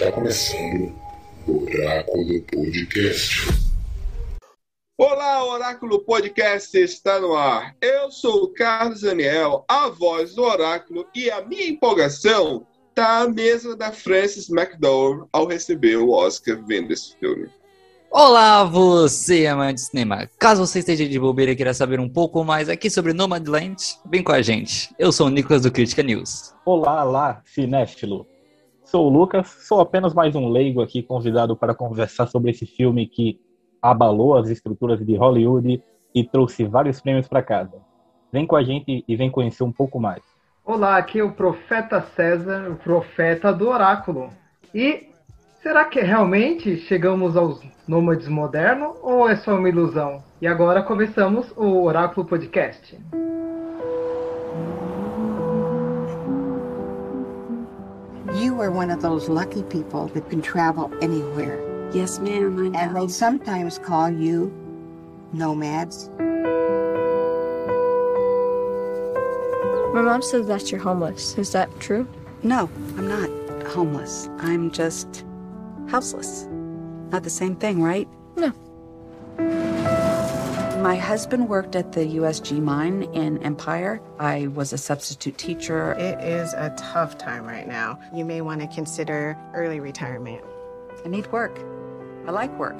Está começando o Oráculo Podcast. Olá, Oráculo Podcast está no ar. Eu sou o Carlos Daniel, a voz do Oráculo, e a minha empolgação está à mesa da Frances McDowell ao receber o Oscar vendo esse filme. Olá, você amante de cinema. Caso você esteja de bobeira e queira saber um pouco mais aqui sobre Nomadland, vem com a gente. Eu sou o Nicolas do Crítica News. Olá, lá, cinéfilo. Sou o Lucas, sou apenas mais um leigo aqui convidado para conversar sobre esse filme que abalou as estruturas de Hollywood e trouxe vários prêmios para casa. Vem com a gente e vem conhecer um pouco mais. Olá, aqui é o Profeta César, o Profeta do Oráculo. E será que realmente chegamos aos nômades modernos ou é só uma ilusão? E agora começamos o Oráculo Podcast. You are one of those lucky people that can travel anywhere. Yes, ma'am, I know. And they sometimes call you nomads. My mom says that you're homeless. Is that true? No, I'm not homeless. I'm just houseless. Not the same thing, right? No. My husband worked at the USG mine in Empire. I was a substitute teacher. It is a tough time right now. You may want to consider early retirement. I need work. I like work.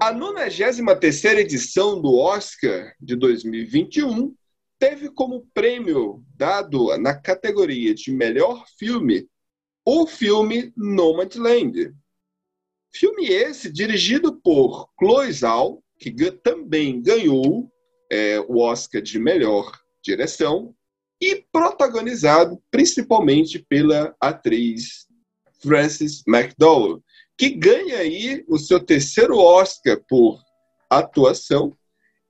A 93 edição do Oscar de 2021 teve como prêmio dado na categoria de melhor filme o filme Nomadland. Filme esse dirigido por Chloe Zhao, que também ganhou é, o Oscar de melhor direção, e protagonizado principalmente pela atriz Frances McDowell, que ganha aí o seu terceiro Oscar por atuação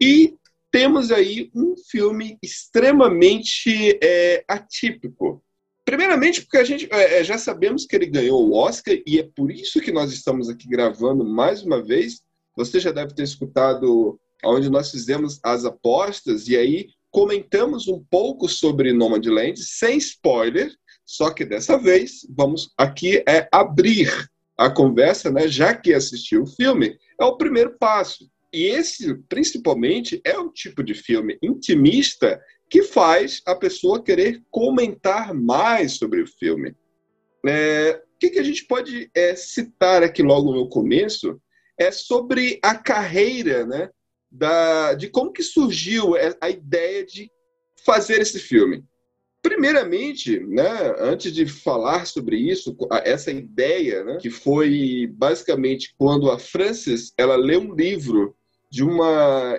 e temos aí um filme extremamente é, atípico. Primeiramente, porque a gente é, já sabemos que ele ganhou o Oscar e é por isso que nós estamos aqui gravando mais uma vez. Você já deve ter escutado onde nós fizemos as apostas e aí comentamos um pouco sobre Nomadland sem spoiler, só que dessa vez vamos aqui é abrir a conversa, né? Já que assistiu o filme, é o primeiro passo. E esse, principalmente, é um tipo de filme intimista que faz a pessoa querer comentar mais sobre o filme. É, o que, que, a gente pode é, citar aqui logo no começo é sobre a carreira, né, da, de como que surgiu a ideia de fazer esse filme. Primeiramente, né, antes de falar sobre isso, essa ideia, né, que foi basicamente quando a Frances ela lê um livro de uma,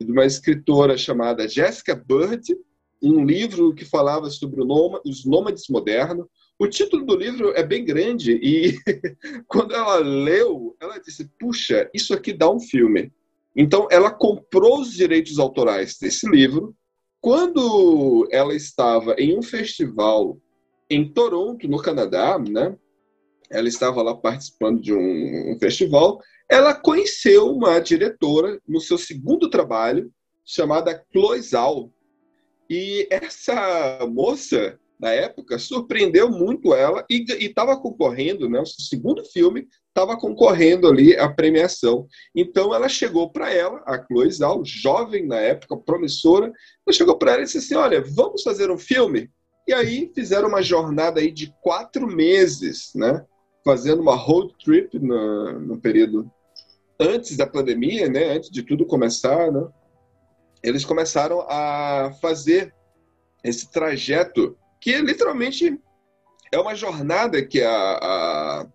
de uma escritora chamada Jessica Bird, um livro que falava sobre os nômades modernos. O título do livro é bem grande e quando ela leu, ela disse: Puxa, isso aqui dá um filme. Então, ela comprou os direitos autorais desse livro. Quando ela estava em um festival em Toronto, no Canadá, né? Ela estava lá participando de um, um festival ela conheceu uma diretora no seu segundo trabalho, chamada Zhao. E essa moça, na época, surpreendeu muito ela e estava concorrendo, né? O segundo filme estava concorrendo ali à premiação. Então ela chegou para ela, a Zhao, jovem na época, promissora, ela chegou para ela e disse assim: Olha, vamos fazer um filme? E aí fizeram uma jornada aí de quatro meses, né? Fazendo uma road trip no, no período antes da pandemia, né, antes de tudo começar, né, eles começaram a fazer esse trajeto que literalmente é uma jornada que a, a,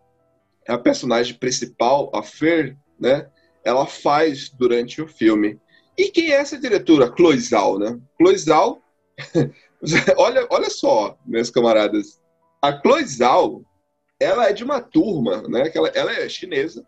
a personagem principal, a Fer, né, ela faz durante o filme. E quem é essa diretora? Chloe Zhao, né? Chloe Zhao, olha, olha só, meus camaradas, a Chloe Zhao, ela é de uma turma, né? Que ela, ela é chinesa,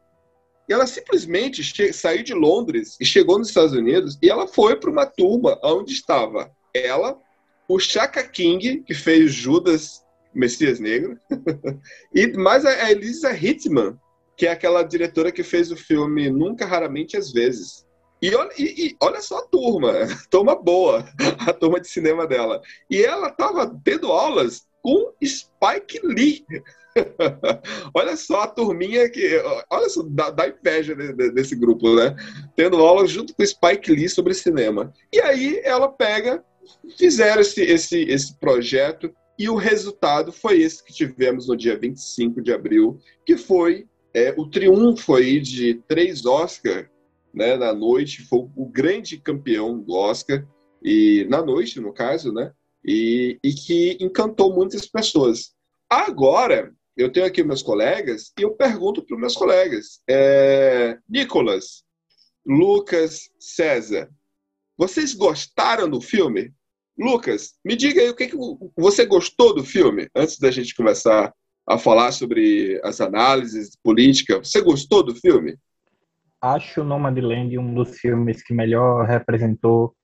e ela simplesmente saiu de Londres e chegou nos Estados Unidos e ela foi para uma turma onde estava ela, o Chaka King, que fez Judas Messias Negro, e mais a Elisa Hittman, que é aquela diretora que fez o filme Nunca, Raramente, às Vezes. E olha, e, e olha só a turma, turma boa, a turma de cinema dela. E ela estava tendo aulas com Spike Lee. olha só a turminha que. Olha só, dá, dá inveja desse grupo, né? Tendo aulas junto com Spike Lee sobre cinema. E aí ela pega, fizeram esse, esse, esse projeto e o resultado foi esse que tivemos no dia 25 de abril, que foi é, o triunfo aí de três Oscars né, na noite, foi o grande campeão do Oscar, e na noite, no caso, né? E, e que encantou muitas pessoas. Agora, eu tenho aqui meus colegas e eu pergunto para os meus colegas: é, Nicolas, Lucas, César, vocês gostaram do filme? Lucas, me diga aí o que, que você gostou do filme antes da gente começar a falar sobre as análises política. Você gostou do filme? Acho Nomadland um dos filmes que melhor representou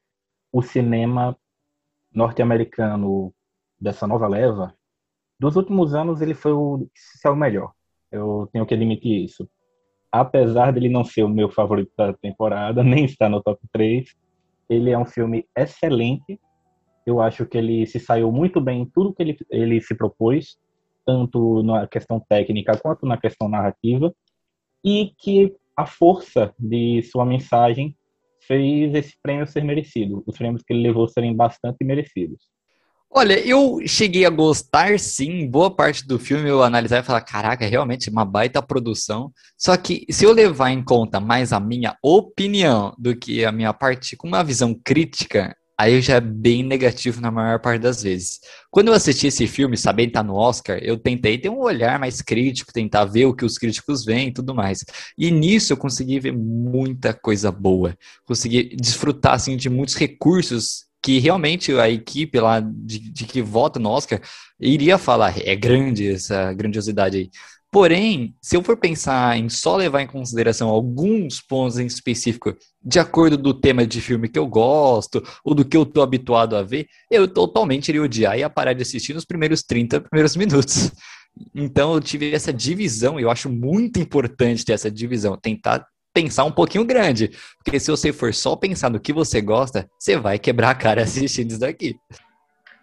o cinema norte-americano dessa nova leva. Dos últimos anos, ele foi o que saiu melhor. Eu tenho que admitir isso. Apesar dele não ser o meu favorito da temporada, nem estar no top 3, ele é um filme excelente eu acho que ele se saiu muito bem em tudo que ele, ele se propôs, tanto na questão técnica quanto na questão narrativa, e que a força de sua mensagem fez esse prêmio ser merecido. Os prêmios que ele levou serem bastante merecidos. Olha, eu cheguei a gostar sim, boa parte do filme eu analisar e falar, caraca, realmente uma baita produção. Só que se eu levar em conta mais a minha opinião do que a minha parte com uma visão crítica, aí já é bem negativo na maior parte das vezes. Quando eu assisti esse filme, sabendo estar tá no Oscar, eu tentei ter um olhar mais crítico, tentar ver o que os críticos veem e tudo mais. E nisso eu consegui ver muita coisa boa. Consegui desfrutar assim, de muitos recursos que realmente a equipe lá de, de que vota no Oscar iria falar, é grande essa grandiosidade aí. Porém, se eu for pensar em só levar em consideração alguns pontos em específico, de acordo do tema de filme que eu gosto, ou do que eu tô habituado a ver, eu totalmente iria odiar e ia parar de assistir nos primeiros 30 primeiros minutos. Então eu tive essa divisão, e eu acho muito importante ter essa divisão, tentar pensar um pouquinho grande, porque se você for só pensar no que você gosta, você vai quebrar a cara assistindo isso daqui.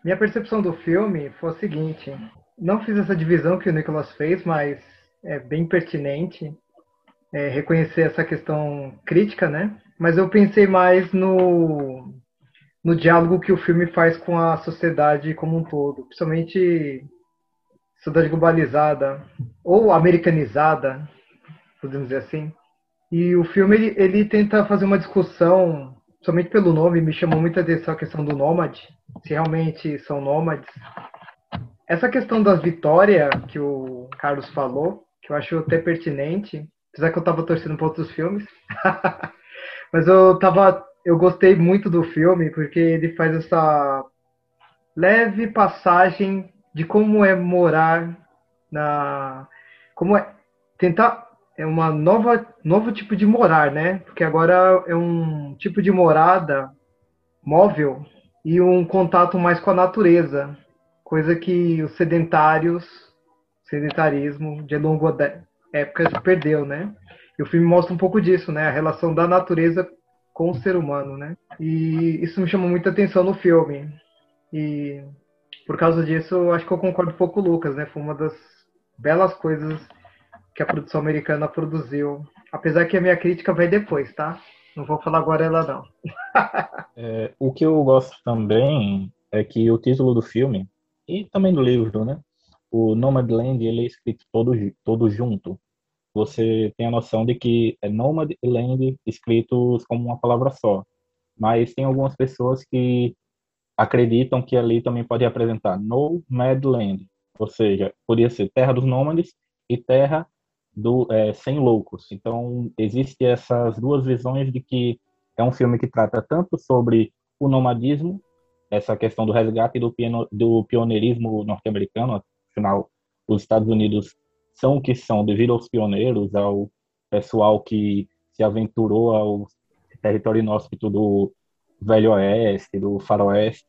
Minha percepção do filme foi o seguinte: não fiz essa divisão que o Nicolas fez, mas é bem pertinente é, reconhecer essa questão crítica, né? Mas eu pensei mais no, no diálogo que o filme faz com a sociedade como um todo, principalmente sociedade globalizada ou americanizada, podemos dizer assim. E o filme ele, ele tenta fazer uma discussão, somente pelo nome, me chamou muita atenção a questão do nômade, se realmente são nômades essa questão das vitórias que o Carlos falou, que eu acho até pertinente, apesar que eu tava torcendo para outros filmes, mas eu tava, eu gostei muito do filme porque ele faz essa leve passagem de como é morar na, como é tentar é uma nova novo tipo de morar, né? Porque agora é um tipo de morada móvel e um contato mais com a natureza coisa que os sedentários, sedentarismo de longa época perdeu, né? E o filme mostra um pouco disso, né? A relação da natureza com o ser humano, né? E isso me chamou muita atenção no filme. E por causa disso, acho que eu concordo um pouco com o Lucas, né? Foi uma das belas coisas que a produção americana produziu. Apesar que a minha crítica vai depois, tá? Não vou falar agora ela não. é, o que eu gosto também é que o título do filme e também do livro, né? O Nomadland ele é escrito todo todo junto. Você tem a noção de que é Nomad Land escritos como uma palavra só. Mas tem algumas pessoas que acreditam que ali também pode apresentar No Mad Land, ou seja, poderia ser terra dos nômades e terra do é, sem loucos. Então existe essas duas visões de que é um filme que trata tanto sobre o nomadismo essa questão do resgate do, piano, do pioneirismo norte-americano. Afinal, os Estados Unidos são o que são devido aos pioneiros, ao pessoal que se aventurou ao território inóspito do Velho Oeste, do Faroeste.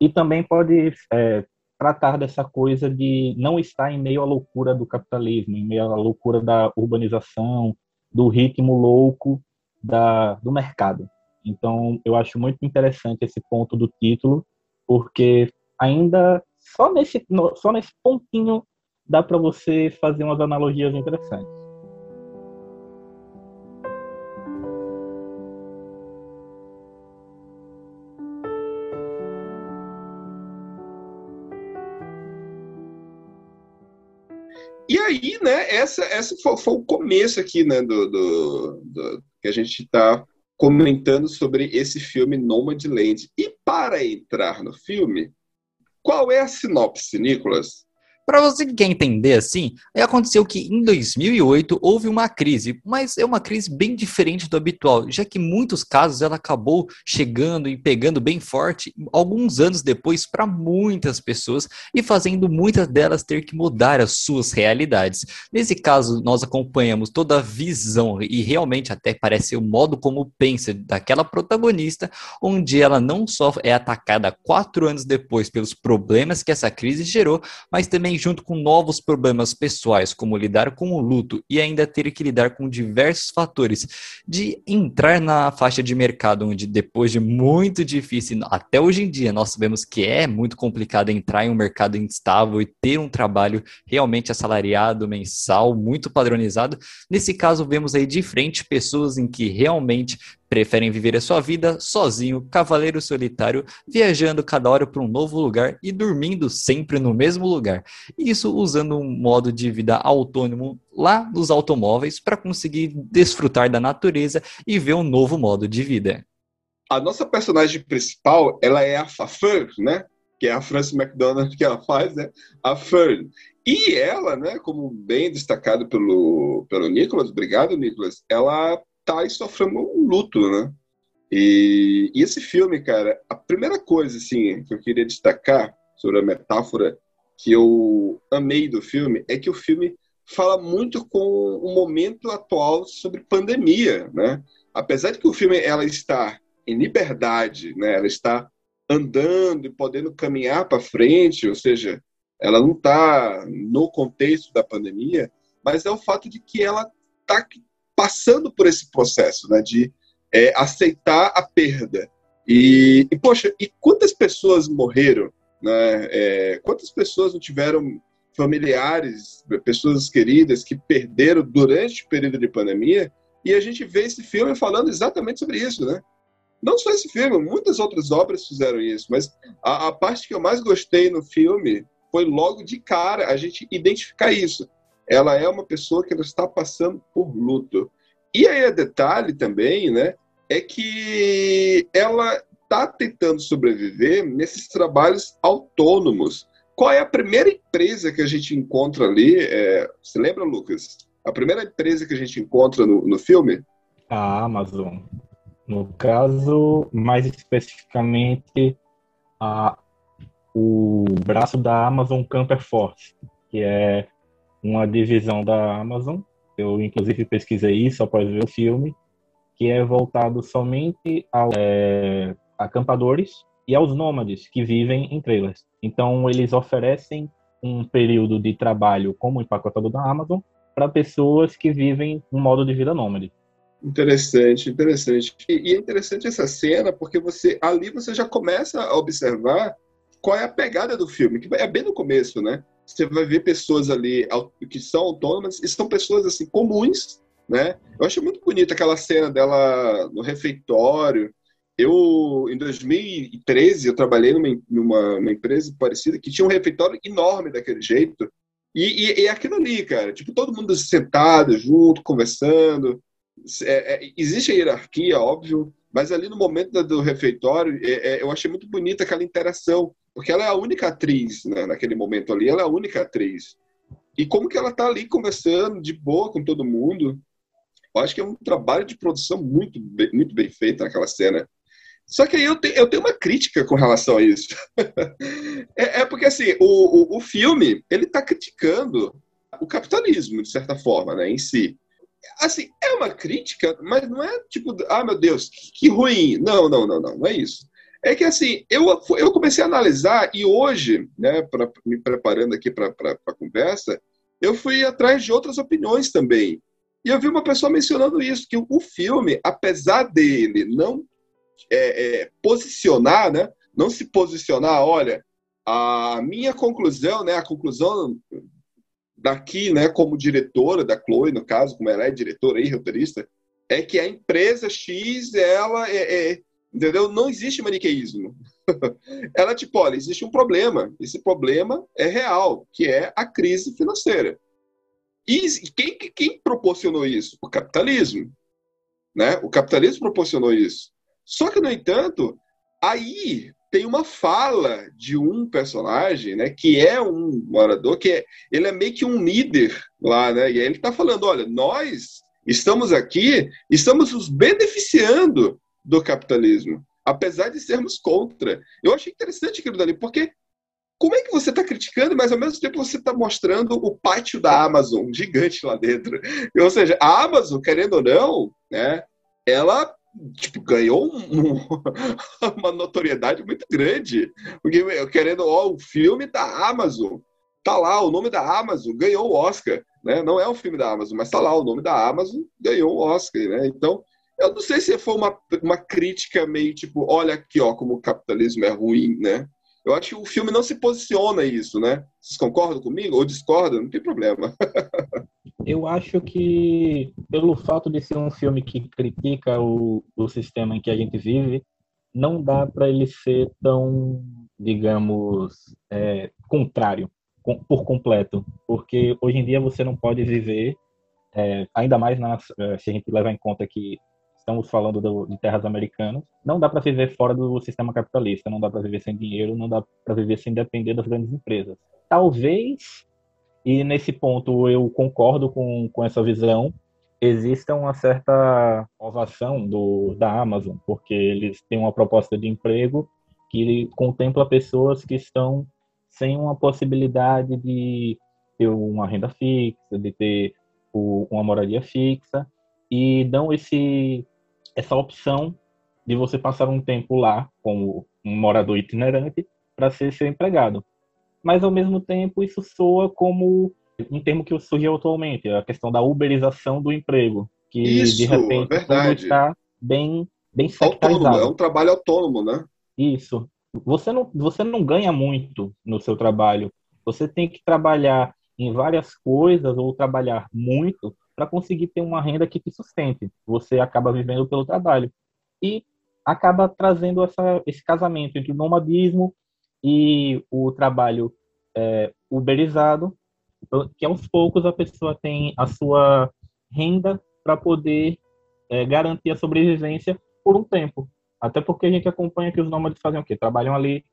E também pode é, tratar dessa coisa de não estar em meio à loucura do capitalismo, em meio à loucura da urbanização, do ritmo louco da, do mercado. Então, eu acho muito interessante esse ponto do título, porque ainda só nesse, só nesse pontinho dá para você fazer umas analogias interessantes. E aí, né, essa, essa foi, foi o começo aqui, né, do, do, do que a gente está comentando sobre esse filme Nomadland. E para entrar no filme, qual é a sinopse, Nicolas? Para você que quer entender assim, aconteceu que em 2008 houve uma crise, mas é uma crise bem diferente do habitual, já que em muitos casos ela acabou chegando e pegando bem forte alguns anos depois para muitas pessoas e fazendo muitas delas ter que mudar as suas realidades. Nesse caso, nós acompanhamos toda a visão e realmente até parece o modo como pensa daquela protagonista, onde ela não só é atacada quatro anos depois pelos problemas que essa crise gerou, mas também junto com novos problemas pessoais, como lidar com o luto e ainda ter que lidar com diversos fatores, de entrar na faixa de mercado onde depois de muito difícil, até hoje em dia, nós sabemos que é muito complicado entrar em um mercado instável e ter um trabalho realmente assalariado, mensal, muito padronizado. Nesse caso, vemos aí de frente pessoas em que realmente preferem viver a sua vida sozinho, cavaleiro solitário, viajando cada hora para um novo lugar e dormindo sempre no mesmo lugar. Isso usando um modo de vida autônomo lá nos automóveis para conseguir desfrutar da natureza e ver um novo modo de vida. A nossa personagem principal, ela é a Fafan, né? Que é a Frances McDonald que ela faz, né? A Fern. E ela, né, como bem destacado pelo, pelo Nicolas, obrigado, Nicolas, ela tá sofrendo um luto, né? E, e, esse filme, cara, a primeira coisa assim que eu queria destacar sobre a metáfora que eu amei do filme é que o filme fala muito com o momento atual sobre pandemia, né? Apesar de que o filme ela está em liberdade, né? Ela está andando e podendo caminhar para frente, ou seja, ela não está no contexto da pandemia, mas é o fato de que ela está passando por esse processo, né, de é, aceitar a perda. E, e, poxa, e quantas pessoas morreram? Né? É, quantas pessoas não tiveram familiares, pessoas queridas que perderam durante o período de pandemia? E a gente vê esse filme falando exatamente sobre isso, né? Não só esse filme, muitas outras obras fizeram isso, mas a, a parte que eu mais gostei no filme foi logo de cara a gente identificar isso ela é uma pessoa que está passando por luto. E aí o detalhe também, né, é que ela está tentando sobreviver nesses trabalhos autônomos. Qual é a primeira empresa que a gente encontra ali? É, você lembra, Lucas? A primeira empresa que a gente encontra no, no filme? A Amazon. No caso, mais especificamente, a, o braço da Amazon Camper Force, que é uma divisão da Amazon. Eu, inclusive, pesquisei isso após ver o filme, que é voltado somente aos é, acampadores e aos nômades que vivem em trailers. Então, eles oferecem um período de trabalho como empacotador da Amazon para pessoas que vivem um modo de vida nômade. Interessante, interessante. E, é interessante essa cena porque você ali você já começa a observar qual é a pegada do filme, que é bem no começo, né? Você vai ver pessoas ali que são autônomas e são pessoas assim comuns, né? Eu acho muito bonita aquela cena dela no refeitório. Eu, em 2013, eu trabalhei numa, numa empresa parecida que tinha um refeitório enorme daquele jeito. E, e, e aquilo ali, cara, tipo, todo mundo sentado, junto, conversando. É, é, existe a hierarquia, óbvio, mas ali no momento do refeitório, é, é, eu achei muito bonita aquela interação porque ela é a única atriz, né, naquele momento ali, ela é a única atriz. E como que ela tá ali conversando de boa com todo mundo. Eu acho que é um trabalho de produção muito bem, muito bem feito naquela cena. Só que aí eu, te, eu tenho uma crítica com relação a isso. é, é, porque, assim, o, o, o filme, ele está criticando o capitalismo, de certa forma, né, em si. Assim, é uma crítica, mas não é tipo, ah, meu Deus, que, que ruim. Não, não, não, não, não é isso. É que assim, eu, eu comecei a analisar e hoje, né, pra, me preparando aqui para a conversa, eu fui atrás de outras opiniões também. E eu vi uma pessoa mencionando isso, que o filme, apesar dele não é, é, posicionar, né, não se posicionar, olha, a minha conclusão, né, a conclusão daqui, né, como diretora da Chloe, no caso, como ela é diretora e roteirista, é que a empresa X, ela é, é entendeu? Não existe maniqueísmo. ela tipo, olha, existe um problema. Esse problema é real, que é a crise financeira. E quem, quem proporcionou isso? O capitalismo. Né? O capitalismo proporcionou isso. Só que, no entanto, aí tem uma fala de um personagem, né, que é um morador, que é, ele é meio que um líder lá, né? E aí ele está falando, olha, nós estamos aqui, estamos nos beneficiando do capitalismo, apesar de sermos contra. Eu achei interessante aquilo dali, porque como é que você está criticando, mas ao mesmo tempo você está mostrando o pátio da Amazon gigante lá dentro? Ou seja, a Amazon, querendo ou não, né, ela tipo, ganhou um, uma notoriedade muito grande. Porque, querendo, o filme da Amazon, tá lá, o nome da Amazon ganhou o Oscar. Né? Não é um filme da Amazon, mas tá lá, o nome da Amazon ganhou o Oscar. Né? Então, eu não sei se foi uma, uma crítica meio tipo, olha aqui, ó, como o capitalismo é ruim, né? Eu acho que o filme não se posiciona isso, né? Vocês concordam comigo ou discordam? Não tem problema. Eu acho que, pelo fato de ser um filme que critica o, o sistema em que a gente vive, não dá para ele ser tão, digamos, é, contrário com, por completo. Porque hoje em dia você não pode viver, é, ainda mais nas, é, se a gente levar em conta que estamos falando do, de terras americanas, não dá para viver fora do sistema capitalista, não dá para viver sem dinheiro, não dá para viver sem depender das grandes empresas. Talvez, e nesse ponto eu concordo com, com essa visão, exista uma certa ovação do, da Amazon, porque eles têm uma proposta de emprego que contempla pessoas que estão sem uma possibilidade de ter uma renda fixa, de ter uma moradia fixa, e dão esse essa opção de você passar um tempo lá como um morador itinerante para ser seu empregado. Mas ao mesmo tempo isso soa como um termo que surgiu atualmente, a questão da uberização do emprego, que isso, de repente verdade. tudo está bem bem sectarizado. Autônomo, é um trabalho autônomo, né? Isso. Você não você não ganha muito no seu trabalho. Você tem que trabalhar em várias coisas ou trabalhar muito para conseguir ter uma renda que te sustente. Você acaba vivendo pelo trabalho. E acaba trazendo essa, esse casamento entre o nomadismo e o trabalho é, uberizado, que aos poucos a pessoa tem a sua renda para poder é, garantir a sobrevivência por um tempo. Até porque a gente acompanha que os nômades fazem o quê? Trabalham ali,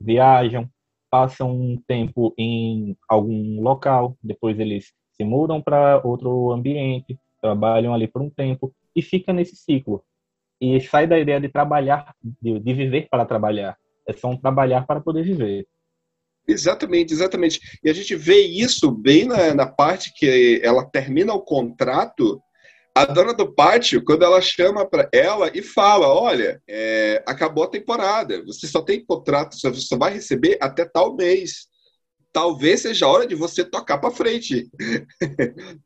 viajam, passam um tempo em algum local, depois eles se mudam para outro ambiente, trabalham ali por um tempo e fica nesse ciclo. E sai da ideia de trabalhar, de, de viver para trabalhar. É só um trabalhar para poder viver. Exatamente, exatamente. E a gente vê isso bem na, na parte que ela termina o contrato. A dona do pátio, quando ela chama para ela e fala: Olha, é, acabou a temporada, você só tem contrato, você só vai receber até tal mês talvez seja a hora de você tocar para frente.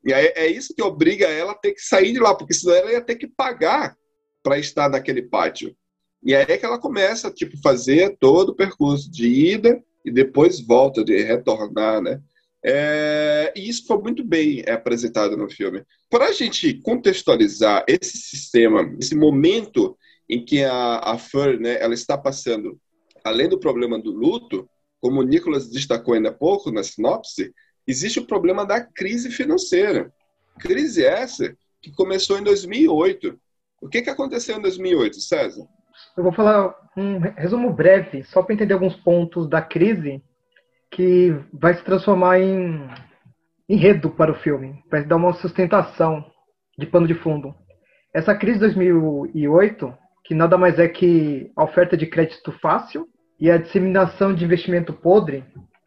e aí, é isso que obriga ela a ter que sair de lá, porque senão ela ia ter que pagar para estar naquele pátio. E aí é que ela começa tipo fazer todo o percurso de ida e depois volta de retornar, né? É, e isso foi muito bem apresentado no filme. Para a gente contextualizar esse sistema, esse momento em que a, a né, ela está passando, além do problema do luto, como o Nicolas destacou ainda há pouco na sinopse, existe o problema da crise financeira. Crise essa que começou em 2008. O que, que aconteceu em 2008, César? Eu vou falar um resumo breve, só para entender alguns pontos da crise que vai se transformar em enredo para o filme, para dar uma sustentação de pano de fundo. Essa crise de 2008, que nada mais é que a oferta de crédito fácil e a disseminação de investimento podre,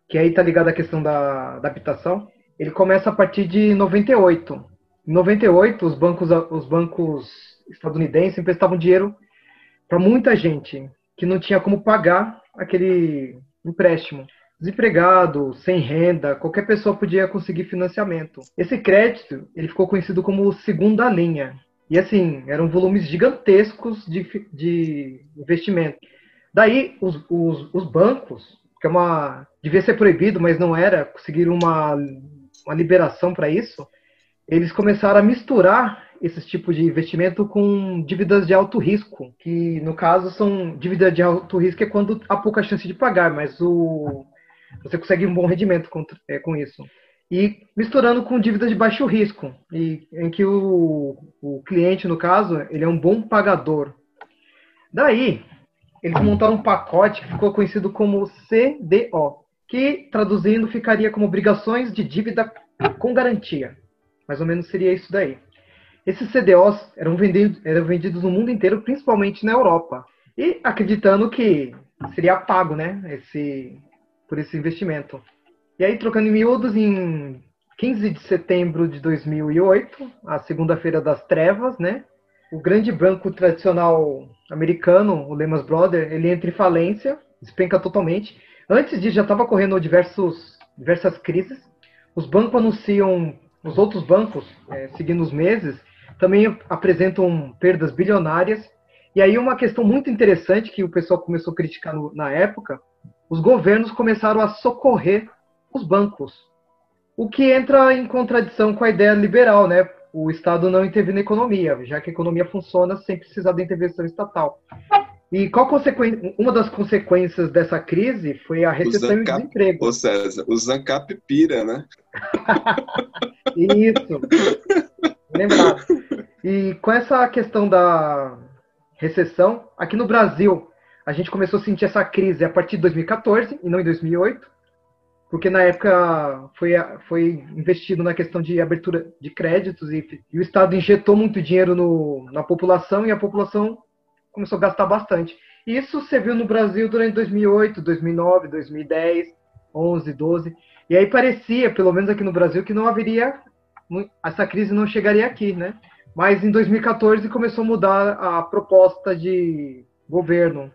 que aí está ligado à questão da, da habitação, ele começa a partir de 98. Em 98, os bancos, os bancos estadunidenses emprestavam dinheiro para muita gente que não tinha como pagar aquele empréstimo. desempregado, sem renda, qualquer pessoa podia conseguir financiamento. Esse crédito, ele ficou conhecido como segunda linha. E assim, eram volumes gigantescos de, de investimento. Daí, os, os, os bancos, que é uma. devia ser proibido, mas não era, conseguiram uma, uma liberação para isso, eles começaram a misturar esses tipos de investimento com dívidas de alto risco, que no caso são dívidas de alto risco é quando há pouca chance de pagar, mas o você consegue um bom rendimento com, é, com isso. E misturando com dívidas de baixo risco, e, em que o, o cliente, no caso, ele é um bom pagador. Daí, eles montaram um pacote que ficou conhecido como CDO, que traduzindo ficaria como obrigações de dívida com garantia. Mais ou menos seria isso daí. Esses CDOs eram vendidos, eram vendidos no mundo inteiro, principalmente na Europa. E acreditando que seria pago, né, esse, por esse investimento. E aí, trocando em miúdos, em 15 de setembro de 2008, a segunda-feira das trevas, né, o grande banco tradicional americano, o Lehman Brothers, ele entra em falência, despenca totalmente. Antes disso, já estava ocorrendo diversos, diversas crises. Os bancos anunciam, os outros bancos, é, seguindo os meses, também apresentam perdas bilionárias. E aí uma questão muito interessante que o pessoal começou a criticar no, na época, os governos começaram a socorrer os bancos, o que entra em contradição com a ideia liberal, né? O Estado não intervir na economia, já que a economia funciona sem precisar da intervenção estatal. E qual consequência, uma das consequências dessa crise foi a recessão e o desemprego. Ô César, o Zancap pira, né? Isso. Lembrado. E com essa questão da recessão, aqui no Brasil, a gente começou a sentir essa crise a partir de 2014 e não em 2008, porque na época foi, foi investido na questão de abertura de créditos e, e o Estado injetou muito dinheiro no, na população e a população começou a gastar bastante. Isso você viu no Brasil durante 2008, 2009, 2010, 11, 12. E aí parecia, pelo menos aqui no Brasil, que não haveria essa crise não chegaria aqui, né? Mas em 2014 começou a mudar a proposta de governo.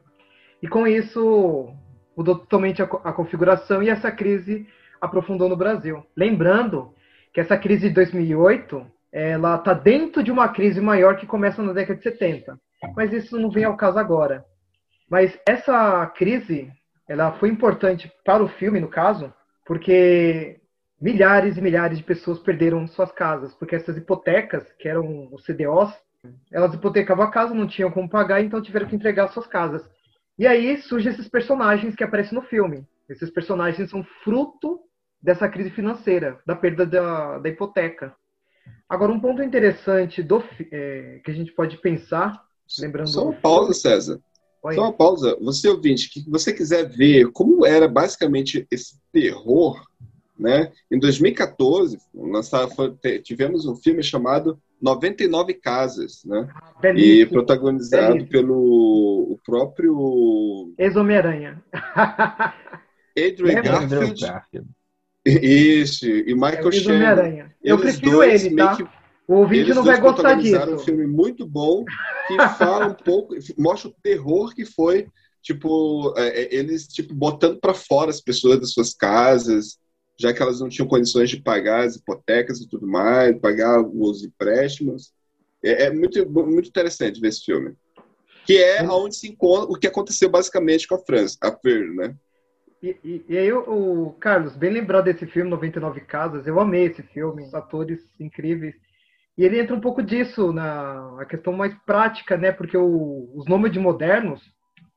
E com isso mudou totalmente a, a configuração e essa crise aprofundou no Brasil. Lembrando que essa crise de 2008 ela está dentro de uma crise maior que começa na década de 70. Mas isso não vem ao caso agora. Mas essa crise ela foi importante para o filme, no caso, porque milhares e milhares de pessoas perderam suas casas, porque essas hipotecas, que eram os CDOs, elas hipotecavam a casa, não tinham como pagar, então tiveram que entregar suas casas. E aí surgem esses personagens que aparecem no filme. Esses personagens são fruto dessa crise financeira, da perda da, da hipoteca. Agora, um ponto interessante do, é, que a gente pode pensar, lembrando... Só uma pausa, César. Oi. Só uma pausa. Você ouvinte, que você quiser ver como era basicamente esse terror né? Em 2014, tivemos um filme chamado 99 Casas, né? Belíssimo. E protagonizado Belíssimo. pelo o próprio Ex-Homem-Aranha. Adrian Garfield. Garfield. Isso, e Michael é Shannon. Eu prefiro ele, tá? Que, o ouvinte não vai gostar disso. um filme muito bom que fala um pouco, mostra o terror que foi, tipo, é, é eles tipo botando para fora as pessoas das suas casas, já que elas não tinham condições de pagar as hipotecas e tudo mais, pagar os empréstimos. É, é muito, muito interessante ver esse filme. Que é onde se encontra o que aconteceu basicamente com a França, a Fer, né? E, e, e, aí, o, Carlos, bem lembrado desse filme, 99 Casas, eu amei esse filme, os atores incríveis. E ele entra um pouco disso, na a questão mais prática, né? Porque o, os nômades modernos,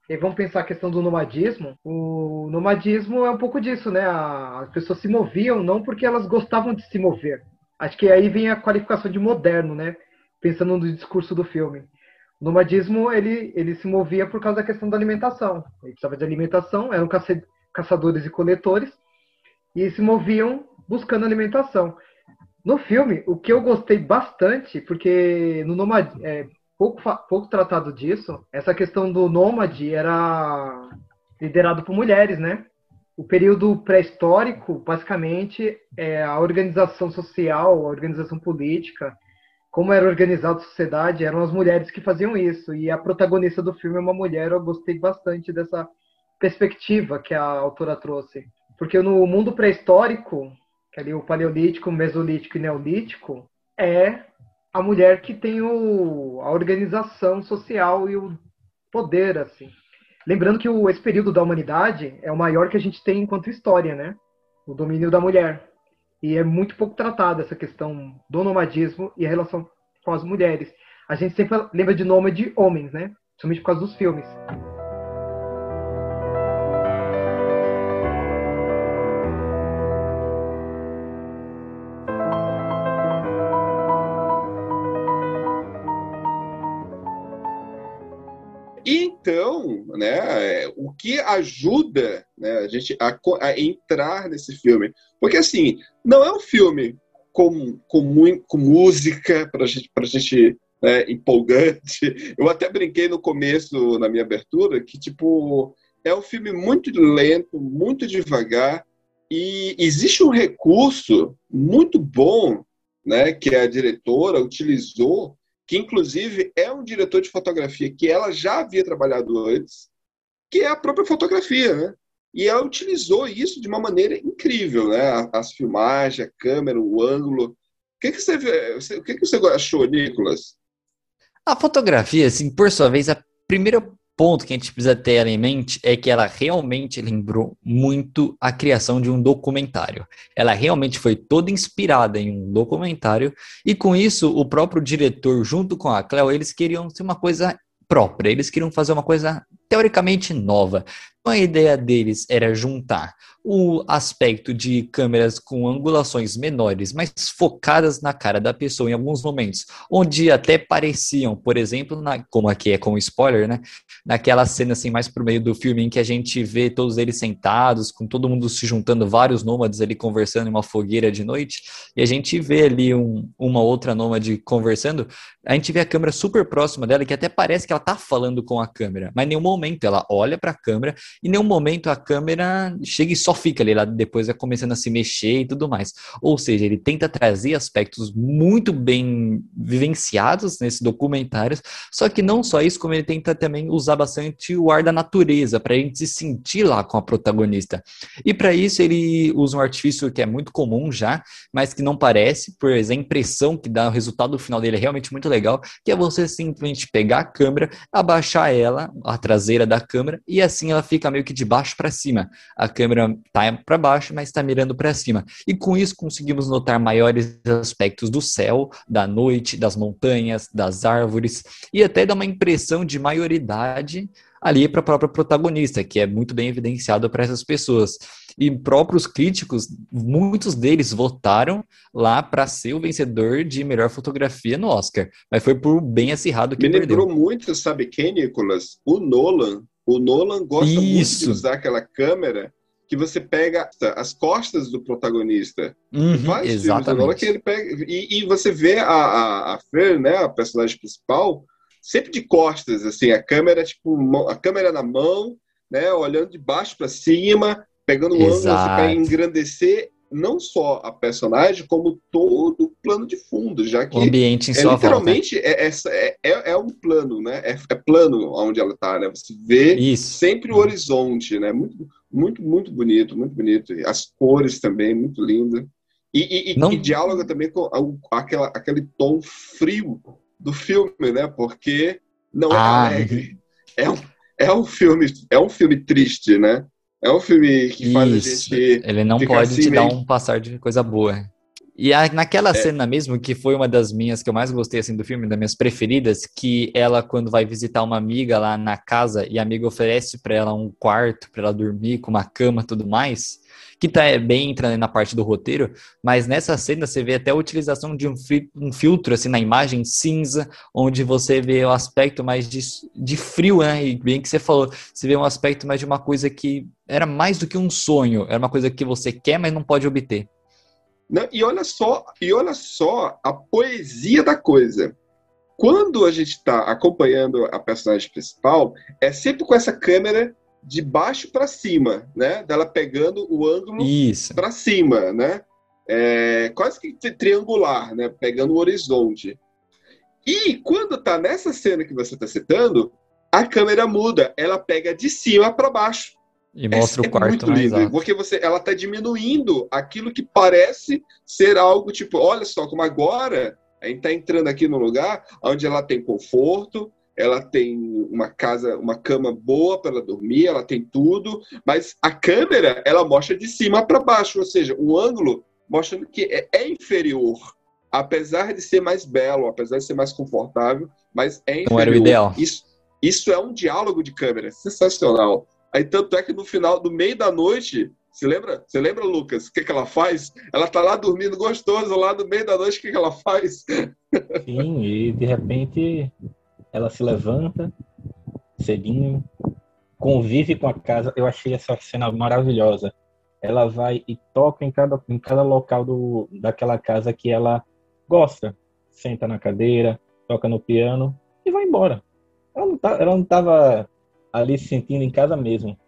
e vamos pensar a questão do nomadismo. O nomadismo é um pouco disso, né? As pessoas se moviam não porque elas gostavam de se mover. Acho que aí vem a qualificação de moderno, né? Pensando no discurso do filme. O nomadismo, ele, ele se movia por causa da questão da alimentação. Ele precisava de alimentação, eram caçadores e coletores, e se moviam buscando alimentação. No filme, o que eu gostei bastante, porque no nomad, é, pouco, pouco tratado disso. Essa questão do nômade era liderado por mulheres, né? O período pré-histórico, basicamente, é a organização social, a organização política, como era organizada a sociedade, eram as mulheres que faziam isso. E a protagonista do filme é uma mulher, eu gostei bastante dessa perspectiva que a autora trouxe. Porque no mundo pré-histórico, que é ali o paleolítico, mesolítico e neolítico, é a mulher que tem o, a organização social e o poder, assim. Lembrando que o, esse período da humanidade é o maior que a gente tem enquanto história, né? O domínio da mulher. E é muito pouco tratada essa questão do nomadismo e a relação com as mulheres. A gente sempre lembra de nômade homens, né? Principalmente por causa dos filmes. Que ajuda né, a gente a, a, entrar nesse filme? Porque, assim, não é um filme com, com, com música para gente, a gente né, empolgante. Eu até brinquei no começo, na minha abertura, que, tipo, é um filme muito lento, muito devagar, e existe um recurso muito bom né, que a diretora utilizou que inclusive é um diretor de fotografia que ela já havia trabalhado antes, que é a própria fotografia, né? E ela utilizou isso de uma maneira incrível, né? As filmagens, a câmera, o ângulo. O que, que você, o que, que você achou, Nicolas? A fotografia, assim, por sua vez, a primeira ponto que a gente precisa ter em mente é que ela realmente lembrou muito a criação de um documentário. Ela realmente foi toda inspirada em um documentário e com isso o próprio diretor junto com a Cleo, eles queriam ser uma coisa própria, eles queriam fazer uma coisa teoricamente nova. Então a ideia deles era juntar o aspecto de câmeras com angulações menores, mas focadas na cara da pessoa em alguns momentos, onde até pareciam, por exemplo, na, como aqui é com spoiler, né? Naquela cena assim mais pro meio do filme em que a gente vê todos eles sentados, com todo mundo se juntando, vários nômades ali conversando em uma fogueira de noite, e a gente vê ali um, uma outra nômade conversando, a gente vê a câmera super próxima dela, que até parece que ela tá falando com a câmera, mas em nenhum momento ela olha para a câmera, e em nenhum momento a câmera chega e só fica ali, ela depois vai começando a se mexer e tudo mais. Ou seja, ele tenta trazer aspectos muito bem vivenciados nesse documentário, só que não só isso, como ele tenta também usar bastante o ar da natureza, para a gente se sentir lá com a protagonista. E para isso ele usa um artifício que é muito comum já, mas que não parece, pois a impressão que dá o resultado final dele é realmente muito legal, que é você simplesmente pegar a câmera, abaixar ela, a traseira da câmera, e assim ela fica meio que de baixo para cima. A câmera tá para baixo, mas está mirando para cima. E com isso conseguimos notar maiores aspectos do céu, da noite, das montanhas, das árvores e até dá uma impressão de maioridade ali para a própria protagonista, que é muito bem evidenciado para essas pessoas. E próprios críticos, muitos deles votaram lá para ser o vencedor de melhor fotografia no Oscar, mas foi por bem acirrado que Me perdeu. lembrou muito, sabe quem, Nicolas? O Nolan. O Nolan gosta Isso. muito de usar aquela câmera que você pega as costas do protagonista. Uhum, Vários filmes do Nolan exatamente. que ele pega e, e você vê a, a, a Fer, né, a personagem principal, sempre de costas, assim, a câmera tipo a câmera na mão, né, olhando de baixo para cima, pegando um ângulo assim, para engrandecer não só a personagem como todo o plano de fundo, já que O ambiente em é sua volta. literalmente é, essa- é, é, é um plano, né? É, é plano onde ela tá, né? Você vê Isso. sempre o horizonte, né? Muito, muito, muito bonito, muito bonito. As cores também, muito lindo. E, e, e- Não- e diáloga também com aquela, aquele tom frio do filme, né? Porque não é Ah, alegre. É um, é um filme, é um filme triste, né? É um filme que faz a gente Ele não pode assim te dar um passar de coisa boa. E a- naquela É. cena mesmo, que foi uma das minhas que eu mais gostei assim do filme, das minhas preferidas, que ela quando vai visitar uma amiga lá na casa e a amiga oferece pra ela um quarto pra ela dormir com uma cama, e tudo mais, que tá é, bem entra na parte do roteiro, mas nessa cena você vê até a utilização de um, fi- um filtro assim na imagem cinza, onde você vê o aspecto mais de, de frio, né? E bem que você falou, você vê um aspecto mais de uma coisa que era mais do que um sonho, era uma coisa que você quer, mas não pode obter. Não, e olha só, e olha só a poesia da coisa. Quando a gente está acompanhando a personagem principal, é sempre com essa câmera de baixo para cima, né? Dela pegando o ângulo para cima, né? É, quase que tri- triangular, né? Pegando o horizonte. E quando tá nessa cena que você está citando, a câmera muda, ela pega de cima para baixo. E mostra é o quarto muito mais lindo, porque você, ela tá diminuindo aquilo que parece ser algo tipo, olha só, como agora a gente tá entrando aqui num lugar onde ela tem conforto, ela tem uma casa, uma cama boa para ela dormir, ela tem tudo, mas a câmera ela mostra de cima para baixo, ou seja, o ângulo mostrando que é, é inferior, apesar de ser mais belo, apesar de ser mais confortável, mas é inferior. Não era o ideal. Isso, isso é um diálogo de câmera sensacional. Aí tanto é que no final, do meio da noite, você lembra? Você lembra, Lucas? O que, que ela faz? Ela tá lá dormindo gostoso, lá no meio da noite, o que, que ela faz? Sim, e de repente ela se levanta cedinho, convive com a casa. Eu achei essa cena maravilhosa. Ela vai e toca em cada, em cada local do, daquela casa que ela gosta. Senta na cadeira, toca no piano e vai embora. Ela não, tá, ela não tava ali se sentindo em casa mesmo.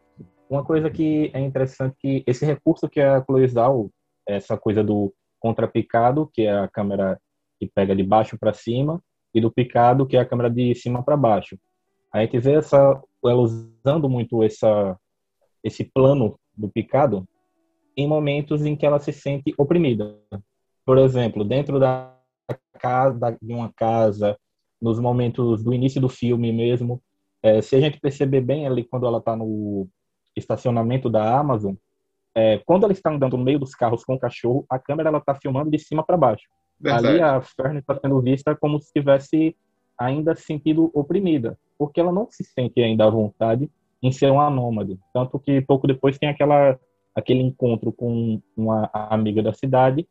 Uma coisa que é interessante que esse recurso que a Chloe essa coisa do contrapicado, que é a câmera que pega de baixo para cima, e do picado, que é a câmera de cima para baixo. A gente vê essa, ela usando muito essa, esse plano do picado em momentos em que ela se sente oprimida. Por exemplo, dentro da casa, de uma casa, nos momentos do início do filme mesmo, é, se a gente perceber bem ali quando ela está no estacionamento da Amazon, é, quando ela está andando no meio dos carros com o cachorro, a câmera ela está filmando de cima para baixo. Verdade. Ali a Fern está sendo vista como se estivesse ainda se sentindo oprimida, porque ela não se sente ainda à vontade em ser uma nômade. Tanto que pouco depois tem aquela, aquele encontro com uma amiga da cidade,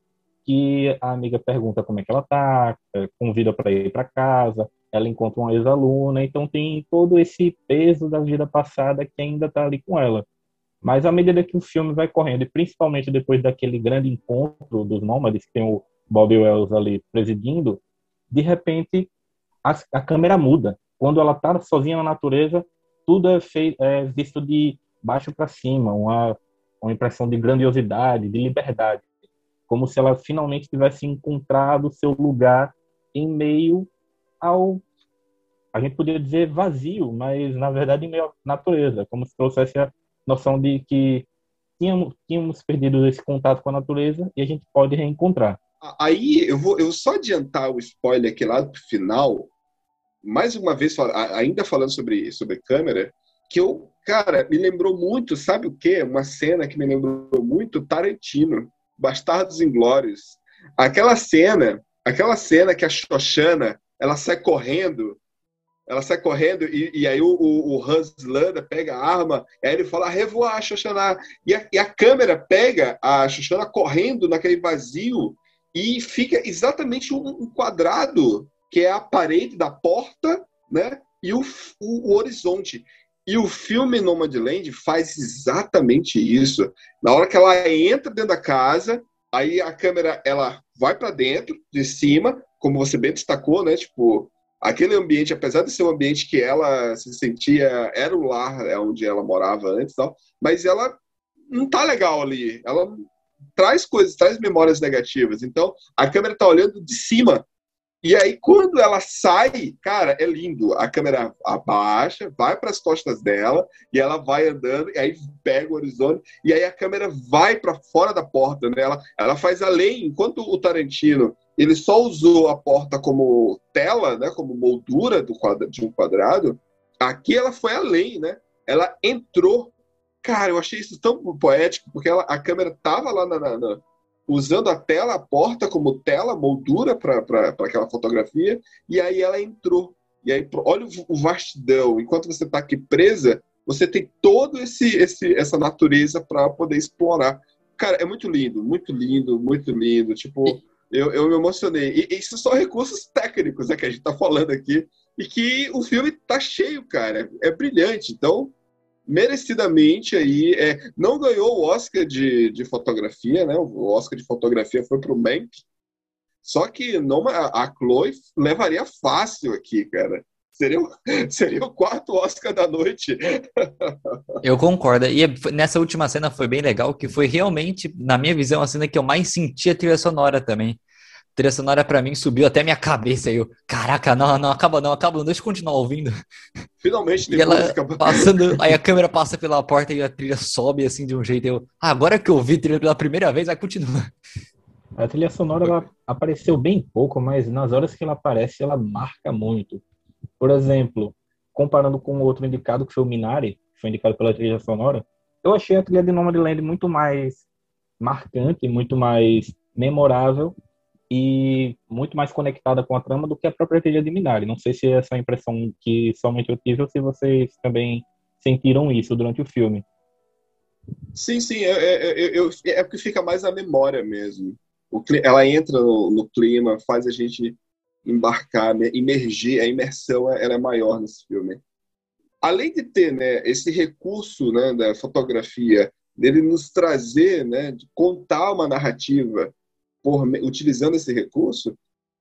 que a amiga pergunta como é que ela tá, convida para ir para casa, ela encontra uma ex-aluna, então tem todo esse peso da vida passada que ainda está ali com ela. Mas à medida que o filme vai correndo, e principalmente depois daquele grande encontro dos nômades, que tem o Bob Wells ali presidindo, de repente a, a câmera muda. Quando ela está sozinha na natureza, tudo é, fei, é visto de baixo para cima, uma, uma impressão de grandiosidade, de liberdade, como se ela finalmente tivesse encontrado seu lugar em meio ao, a gente poderia dizer vazio, mas na verdade em meio à natureza, como se trouxesse a noção de que tínhamos, tínhamos perdido esse contato com a natureza e a gente pode reencontrar. Aí eu vou, eu só adiantar o spoiler aqui lá pro final, mais uma vez, ainda falando sobre, sobre câmera, que eu, cara, me lembrou muito, sabe o quê? Uma cena que me lembrou muito Tarantino, Bastardos Inglórios. Aquela cena, aquela cena que a Xoxana, ela sai correndo, ela sai correndo e, e aí o, o, o, Hans Landa pega a arma, aí ele fala, revoar, Xoxana. E a, e a câmera pega a Xoxana correndo naquele vazio e fica exatamente um, um quadrado que é a parede da porta, né? E o, o, o horizonte. E o filme Nomadland faz exatamente isso. Na hora que ela entra dentro da casa, aí a câmera ela vai para dentro, de cima, como você bem destacou, né? Tipo, aquele ambiente, apesar de ser um ambiente que ela se sentia, era o lar é onde ela morava antes, tal, mas ela não tá legal ali. Ela traz coisas, traz memórias negativas. Então, a câmera tá olhando de cima e aí, quando ela sai, cara, é lindo. A câmera abaixa, vai para as costas dela e ela vai andando, e aí pega o horizonte, e aí a câmera vai para fora da porta, né? Ela, faz além. Enquanto o Tarantino ele só usou a porta como tela, né? Como moldura do quadro, de um quadrado, aqui ela foi além, né? Ela entrou. Cara, eu achei isso tão poético, porque ela, a câmera tava lá na, na usando a tela, a porta como tela, moldura para aquela fotografia, e aí ela entrou. E aí, olha o vastidão. Enquanto você está aqui presa, você tem todo esse, esse essa natureza para poder explorar. Cara, é muito lindo, muito lindo, muito lindo. Tipo, eu, eu me emocionei. E, e isso são recursos técnicos né, que a gente está falando aqui. E que o filme tá cheio, cara. É brilhante. Então, merecidamente aí. É, não ganhou o Oscar de, de fotografia, né? O Oscar de fotografia foi para o Mank. Só que não, a, a Chloe levaria fácil aqui, cara. Seria, seria o quarto Oscar da noite. Eu concordo. E nessa última cena foi bem legal, que foi realmente, na minha visão, a cena que eu mais senti a trilha sonora também. Trilha sonora pra mim subiu até minha cabeça. E eu, caraca, não, não, acaba não, acaba não, deixa eu continuar ouvindo. Finalmente, E ela depois acaba- passando, aí a câmera passa pela porta e a trilha sobe assim de um jeito. Eu, ah, agora que eu ouvi a trilha pela primeira vez, vai continuar. A trilha sonora ela apareceu bem pouco, mas nas horas que ela aparece, ela marca muito. Por exemplo, comparando com o outro indicado, que foi o Minari, que foi indicado pela trilha sonora, eu achei a trilha de Nomadland muito mais marcante, muito mais memorável e muito mais conectada com a trama do que a própria trilha de Minari. Não sei se essa é a impressão que somente eu tive ou se vocês também sentiram isso durante o filme. Sim, sim, é, é, é, é porque fica mais na memória mesmo. O ela entra no, no clima, faz a gente embarcar, né, imergir, a imersão ela é maior nesse filme. Além de ter né, esse recurso né, da fotografia, dele nos trazer, né, de contar uma narrativa por, utilizando esse recurso,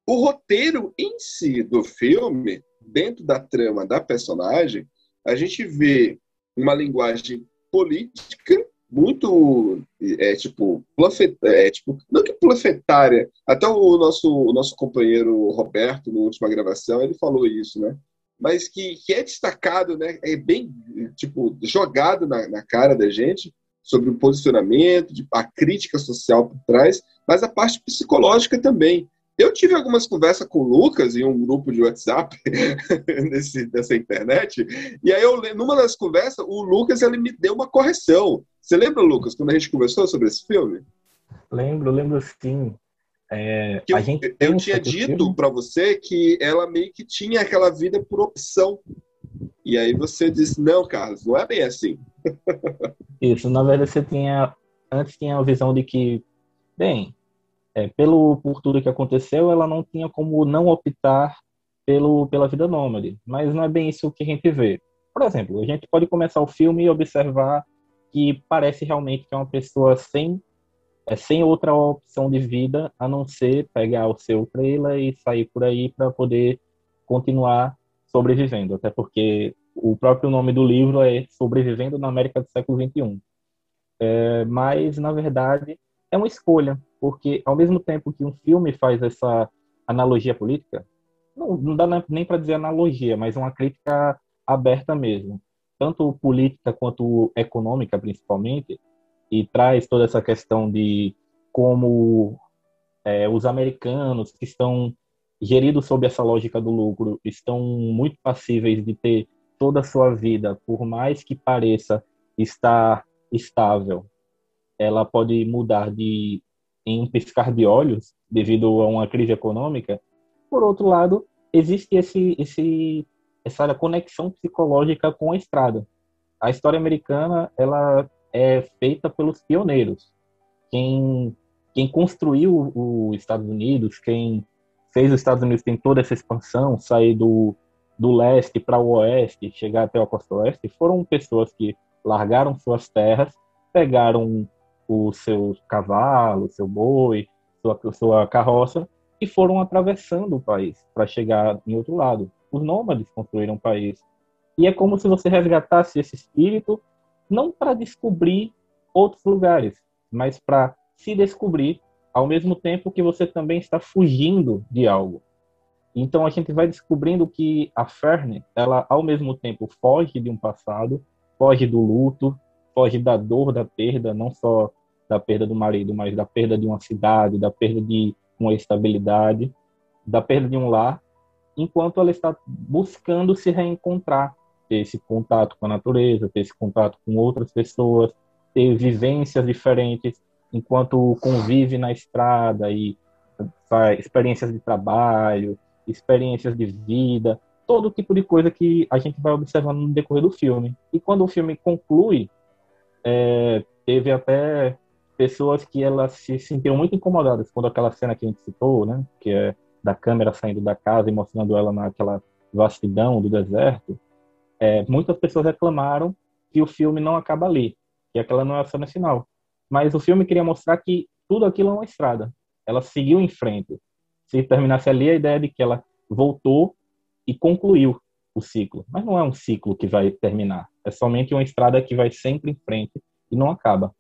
o roteiro em si do filme, dentro da trama da personagem, a gente vê uma linguagem política muito é tipo, é, tipo não que planfetária até o nosso o nosso companheiro Roberto na última gravação ele falou isso né? Mas que, que é destacado né? É bem tipo jogado na, na cara da gente sobre o posicionamento de, a crítica social por trás mas a parte psicológica também eu tive algumas conversas com o Lucas em um grupo de WhatsApp nesse, dessa internet e aí, eu, numa das conversas, o Lucas ele me deu uma correção. Você lembra, Lucas, quando a gente conversou sobre esse filme? Lembro, lembro sim. É, Que eu, eu tinha dito pra você que ela meio que tinha aquela vida por opção. E aí você disse, não, Carlos, não é bem assim. Isso, na verdade você tinha antes tinha a visão de que, bem, é, pelo por tudo que aconteceu, ela não tinha como não optar pelo pela vida nômade, mas não é bem isso que a gente vê. Por exemplo, a gente pode começar o filme e observar que parece realmente que é uma pessoa sem é, sem outra opção de vida a não ser pegar o seu trailer e sair por aí para poder continuar sobrevivendo, até porque o próprio nome do livro é Sobrevivendo na América do século XXI. É, mas, na verdade, é uma escolha, porque ao mesmo tempo que um filme faz essa analogia política, não, não dá nem para dizer analogia, mas uma crítica aberta mesmo, tanto política quanto econômica, principalmente, e traz toda essa questão de como é, os americanos que estão geridos sob essa lógica do lucro estão muito passíveis de ter toda a sua vida, por mais que pareça estar estável, ela pode mudar de em um piscar de olhos devido a uma crise econômica. Por outro lado, existe esse esse essa conexão psicológica com a estrada. A história americana, ela é feita pelos pioneiros. Quem quem construiu os Estados Unidos, quem fez os Estados Unidos ter toda essa expansão, sair do do leste para o oeste, chegar até a costa oeste, foram pessoas que largaram suas terras, pegaram o seu cavalo, seu boi, sua, sua carroça e foram atravessando o país para chegar em outro lado. Os nômades construíram o país. E é como se você resgatasse esse espírito, não para descobrir outros lugares, mas para se descobrir ao mesmo tempo que você também está fugindo de algo. Então a gente vai descobrindo que a Ferne, ela ao mesmo tempo foge de um passado, foge do luto, foge da dor da perda, não só da perda do marido, mas da perda de uma cidade, da perda de uma estabilidade, da perda de um lar, enquanto ela está buscando se reencontrar, ter esse contato com a natureza, ter esse contato com outras pessoas, ter vivências diferentes, enquanto convive na estrada e faz experiências de trabalho, experiências de vida, todo tipo de coisa que a gente vai observando no decorrer do filme. E quando o filme conclui, é, teve até pessoas que elas se sentiram muito incomodadas quando aquela cena que a gente citou, né, que é da câmera saindo da casa e mostrando ela naquela vastidão do deserto, é, muitas pessoas reclamaram que o filme não acaba ali, que aquela não é a cena final. Mas o filme queria mostrar que tudo aquilo é uma estrada. Ela seguiu em frente. Se terminasse ali, a ideia de que ela voltou e concluiu o ciclo. Mas não é um ciclo que vai terminar. É somente uma estrada que vai sempre em frente e não acaba.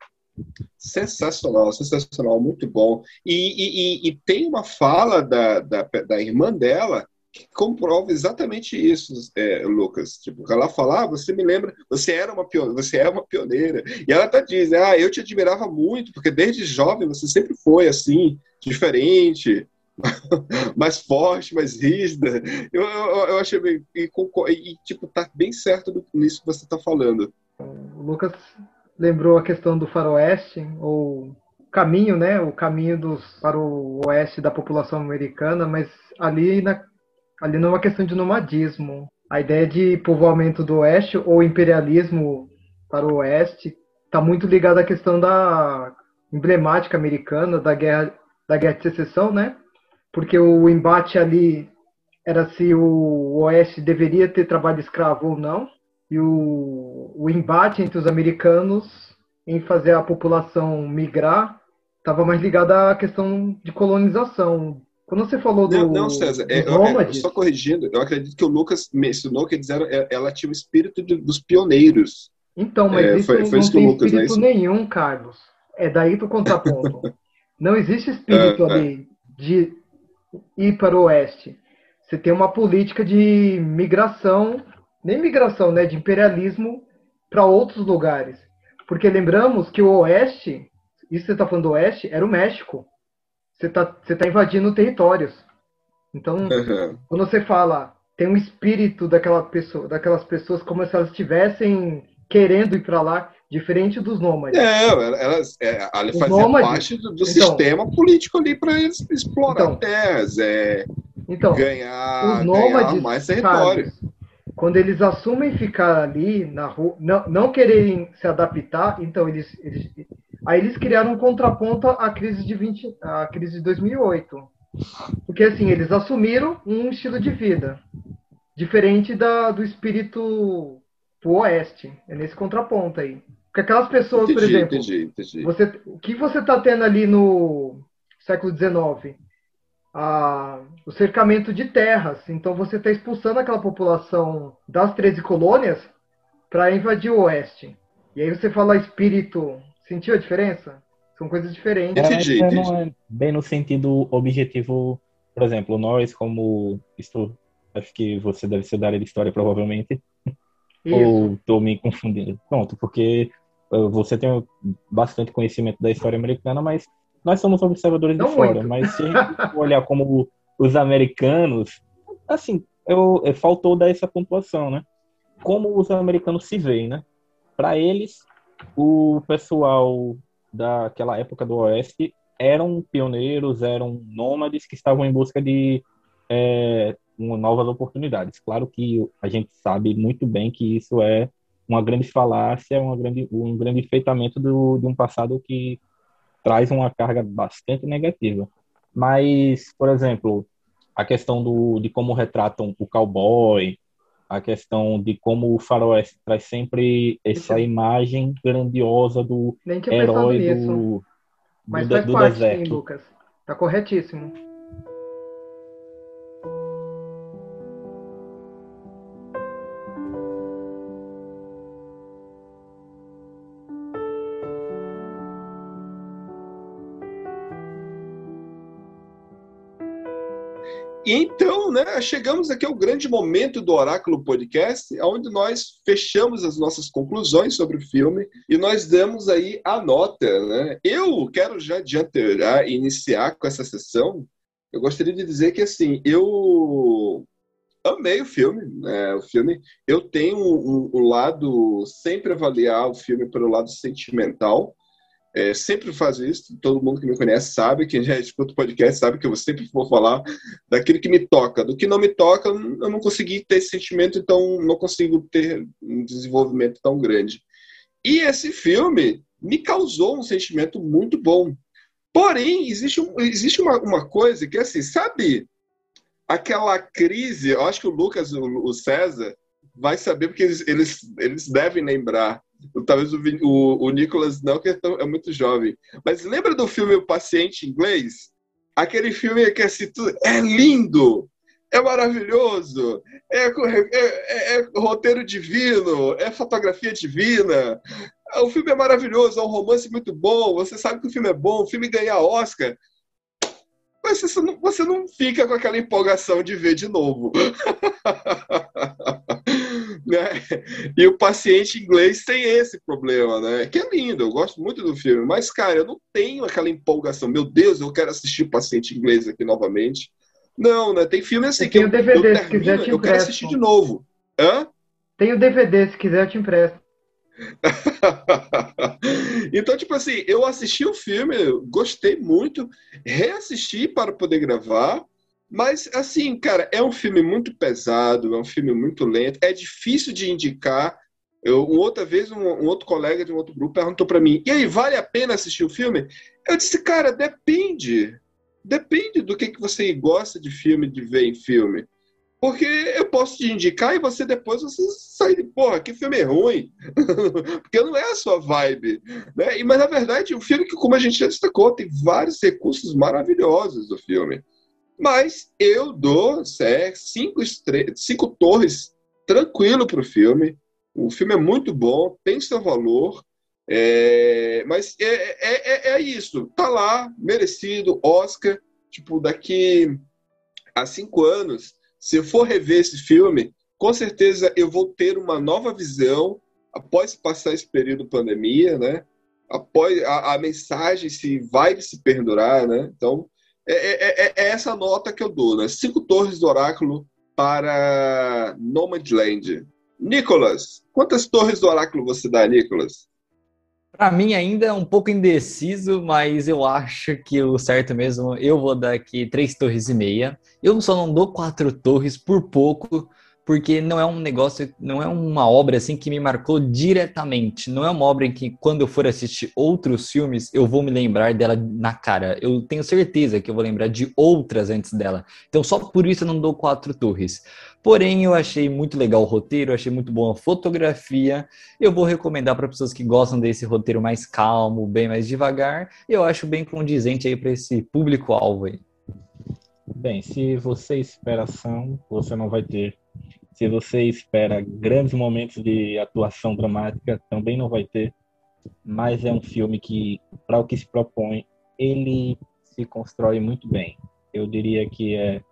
Sensacional, sensacional, muito bom. E, e, e, e tem uma fala da, da, da, irmã dela que comprova exatamente isso, é, Lucas. Tipo, ela fala, ah, você me lembra, você era uma pioneira, você é uma pioneira. E ela tá dizendo, ah, eu te admirava muito, porque desde jovem você sempre foi assim, diferente, mais forte, mais rígida. Eu, eu, eu achei bem. E, e, tipo, tá bem certo do, nisso que você tá falando. O Lucas lembrou a questão do faroeste, ou caminho, né? O caminho dos, para o oeste da população americana, mas ali, na, ali não é uma questão de nomadismo. A ideia de povoamento do oeste ou imperialismo para o oeste está muito ligada à questão da emblemática americana da guerra da guerra de secessão, né? porque o embate ali era se o Oeste deveria ter trabalho escravo ou não, e o, o embate entre os americanos em fazer a população migrar estava mais ligado à questão de colonização. Quando você falou do. Não, não César, é, eu, só corrigindo, eu acredito que o Lucas mencionou que eles eram, é, ela tinha o espírito de, dos pioneiros. Então, mas é, isso foi, foi não tem Lucas, né, espírito nenhum, Carlos. É daí do contraponto. não existe espírito é, ali de ir para o oeste. Você tem uma política de migração, nem migração, né, de imperialismo para outros lugares. Porque lembramos que o oeste, isso você está falando do oeste, era o México. Você está você tá invadindo territórios. Então, uhum. quando você fala, tem um espírito daquela pessoa, daquelas pessoas como se elas estivessem querendo ir para lá. Diferente dos nômades. É, elas, é, ela fazia nômades, parte do, do então, sistema político ali para eles explorar então, terras, é, então, ganhar, os nômades, ganhar mais território. Sabe, quando eles assumem ficar ali na rua, não, não quererem se adaptar, então eles, eles aí eles criaram um contraponto à crise de 20, à crise de 2008. Porque assim, eles assumiram um estilo de vida diferente da, do espírito do oeste. É nesse contraponto aí. Porque aquelas pessoas, entendi, por exemplo, entendi, entendi. Você, o que você está tendo ali no século XIX? Ah, o cercamento de terras. Então você está expulsando aquela população das 13 colônias para invadir o oeste. E aí você fala espírito. Sentiu a diferença? São coisas diferentes. Entendi, entendi. Não é bem no sentido objetivo, por exemplo, nós, como. Isto, acho que você deve ser da área de história, provavelmente. Isso. Ou estou me confundindo? Pronto, porque uh, você tem bastante conhecimento da história americana, mas nós somos observadores Não de fora. Muito. Mas se a gente olhar como os americanos, assim, eu, eu, faltou dar essa pontuação, né? Como os americanos se veem, né? Para eles, o pessoal daquela época do Oeste eram pioneiros, eram nômades que estavam em busca de é, novas oportunidades. Claro que a gente sabe muito bem que isso é uma grande falácia, uma grande, um grande enfeitamento do, de um passado que traz uma carga bastante negativa. Mas, por exemplo, a questão do, de como retratam o cowboy, a questão de como o faroeste traz sempre essa imagem grandiosa do herói do, Mas do, do parte, deserto. Sim, Lucas. Tá corretíssimo. E então, né, chegamos aqui ao grande momento do Oráculo Podcast, onde nós fechamos as nossas conclusões sobre o filme e nós damos aí a nota. Né? Eu quero já adiante iniciar com essa sessão. Eu gostaria de dizer que assim, eu amei o filme, né? O filme, eu tenho um, um lado sempre avaliar o filme pelo lado sentimental. É, sempre faço isso, todo mundo que me conhece sabe, quem já escuta o podcast sabe que eu sempre vou falar daquilo que me toca. Do que não me toca, eu não consegui ter esse sentimento, então não consigo ter um desenvolvimento tão grande. E esse filme me causou um sentimento muito bom. Porém, existe, existe uma, uma coisa que, assim, sabe aquela crise, eu acho que o Lucas, o, o César, vai saber porque eles, eles, eles devem lembrar Talvez o, o, o Nicolas não, que é, tão, é, muito jovem. Mas lembra do filme O Paciente Inglês? Aquele filme que assim, é lindo, é maravilhoso, é, é, é, é, roteiro divino, é fotografia divina. o filme é maravilhoso, é um romance muito bom, você sabe que o filme é bom, o filme ganha Oscar. Mas você não, você não fica com aquela empolgação de ver de novo. né? E o paciente inglês tem esse problema, né? Que é lindo, eu gosto muito do filme, mas, cara, eu não tenho aquela empolgação. Meu Deus, eu quero assistir o paciente inglês aqui novamente. Não, né? Tem filme assim Eu que tenho eu, DVD, eu termino, quiser te eu quero assistir de novo. Hã? Tem o DVD, se quiser eu te empresto. então, tipo assim, eu assisti o filme, gostei muito, reassisti para poder gravar, mas assim, cara, é um filme muito pesado, é um filme muito lento, é difícil de indicar. Eu, outra vez, um, um outro colega de um outro grupo perguntou para mim: e aí, vale a pena assistir o filme? Eu disse, cara, depende. Depende do que, que você gosta de filme, de ver em filme. Porque eu posso te indicar e você depois você sai de, porra, que filme ruim. Porque não é a sua vibe. Né? E, mas, na verdade, o filme que, como a gente já destacou, tem vários recursos maravilhosos do filme. Mas eu dou sé, cinco, cinco torres tranquilo para o filme. O filme é muito bom, tem seu valor. É... Mas é, é, é, é isso. Tá lá, merecido, Oscar. Tipo, daqui a cinco anos se eu for rever esse filme, com certeza eu vou ter uma nova visão após passar esse período de pandemia, né? Após a, a mensagem se vai se perdurar, né? Então é, é, é, é, essa nota que eu dou, né? Cinco torres do oráculo para Nomadland. Nicolas, quantas torres do oráculo você dá, Nicolas? Para mim ainda é um pouco indeciso, mas eu acho que o certo mesmo, eu vou dar aqui três torres e meia. Eu só não dou quatro torres por pouco, porque não é um negócio, não é uma obra assim que me marcou diretamente. Não é uma obra em que quando eu for assistir outros filmes, eu vou me lembrar dela na cara. Eu tenho certeza que eu vou lembrar de outras antes dela. Então só por isso eu não dou quatro torres. Porém, eu achei muito legal o roteiro, achei muito boa a fotografia. Eu vou recomendar para pessoas que gostam desse roteiro mais calmo, bem mais devagar. Eu acho bem condizente aí para esse público-alvo aí. Bem, se você espera ação, você não vai ter. Se você espera grandes momentos de atuação dramática, também não vai ter. Mas é um filme que, para o que se propõe, ele se constrói muito bem. Eu diria que é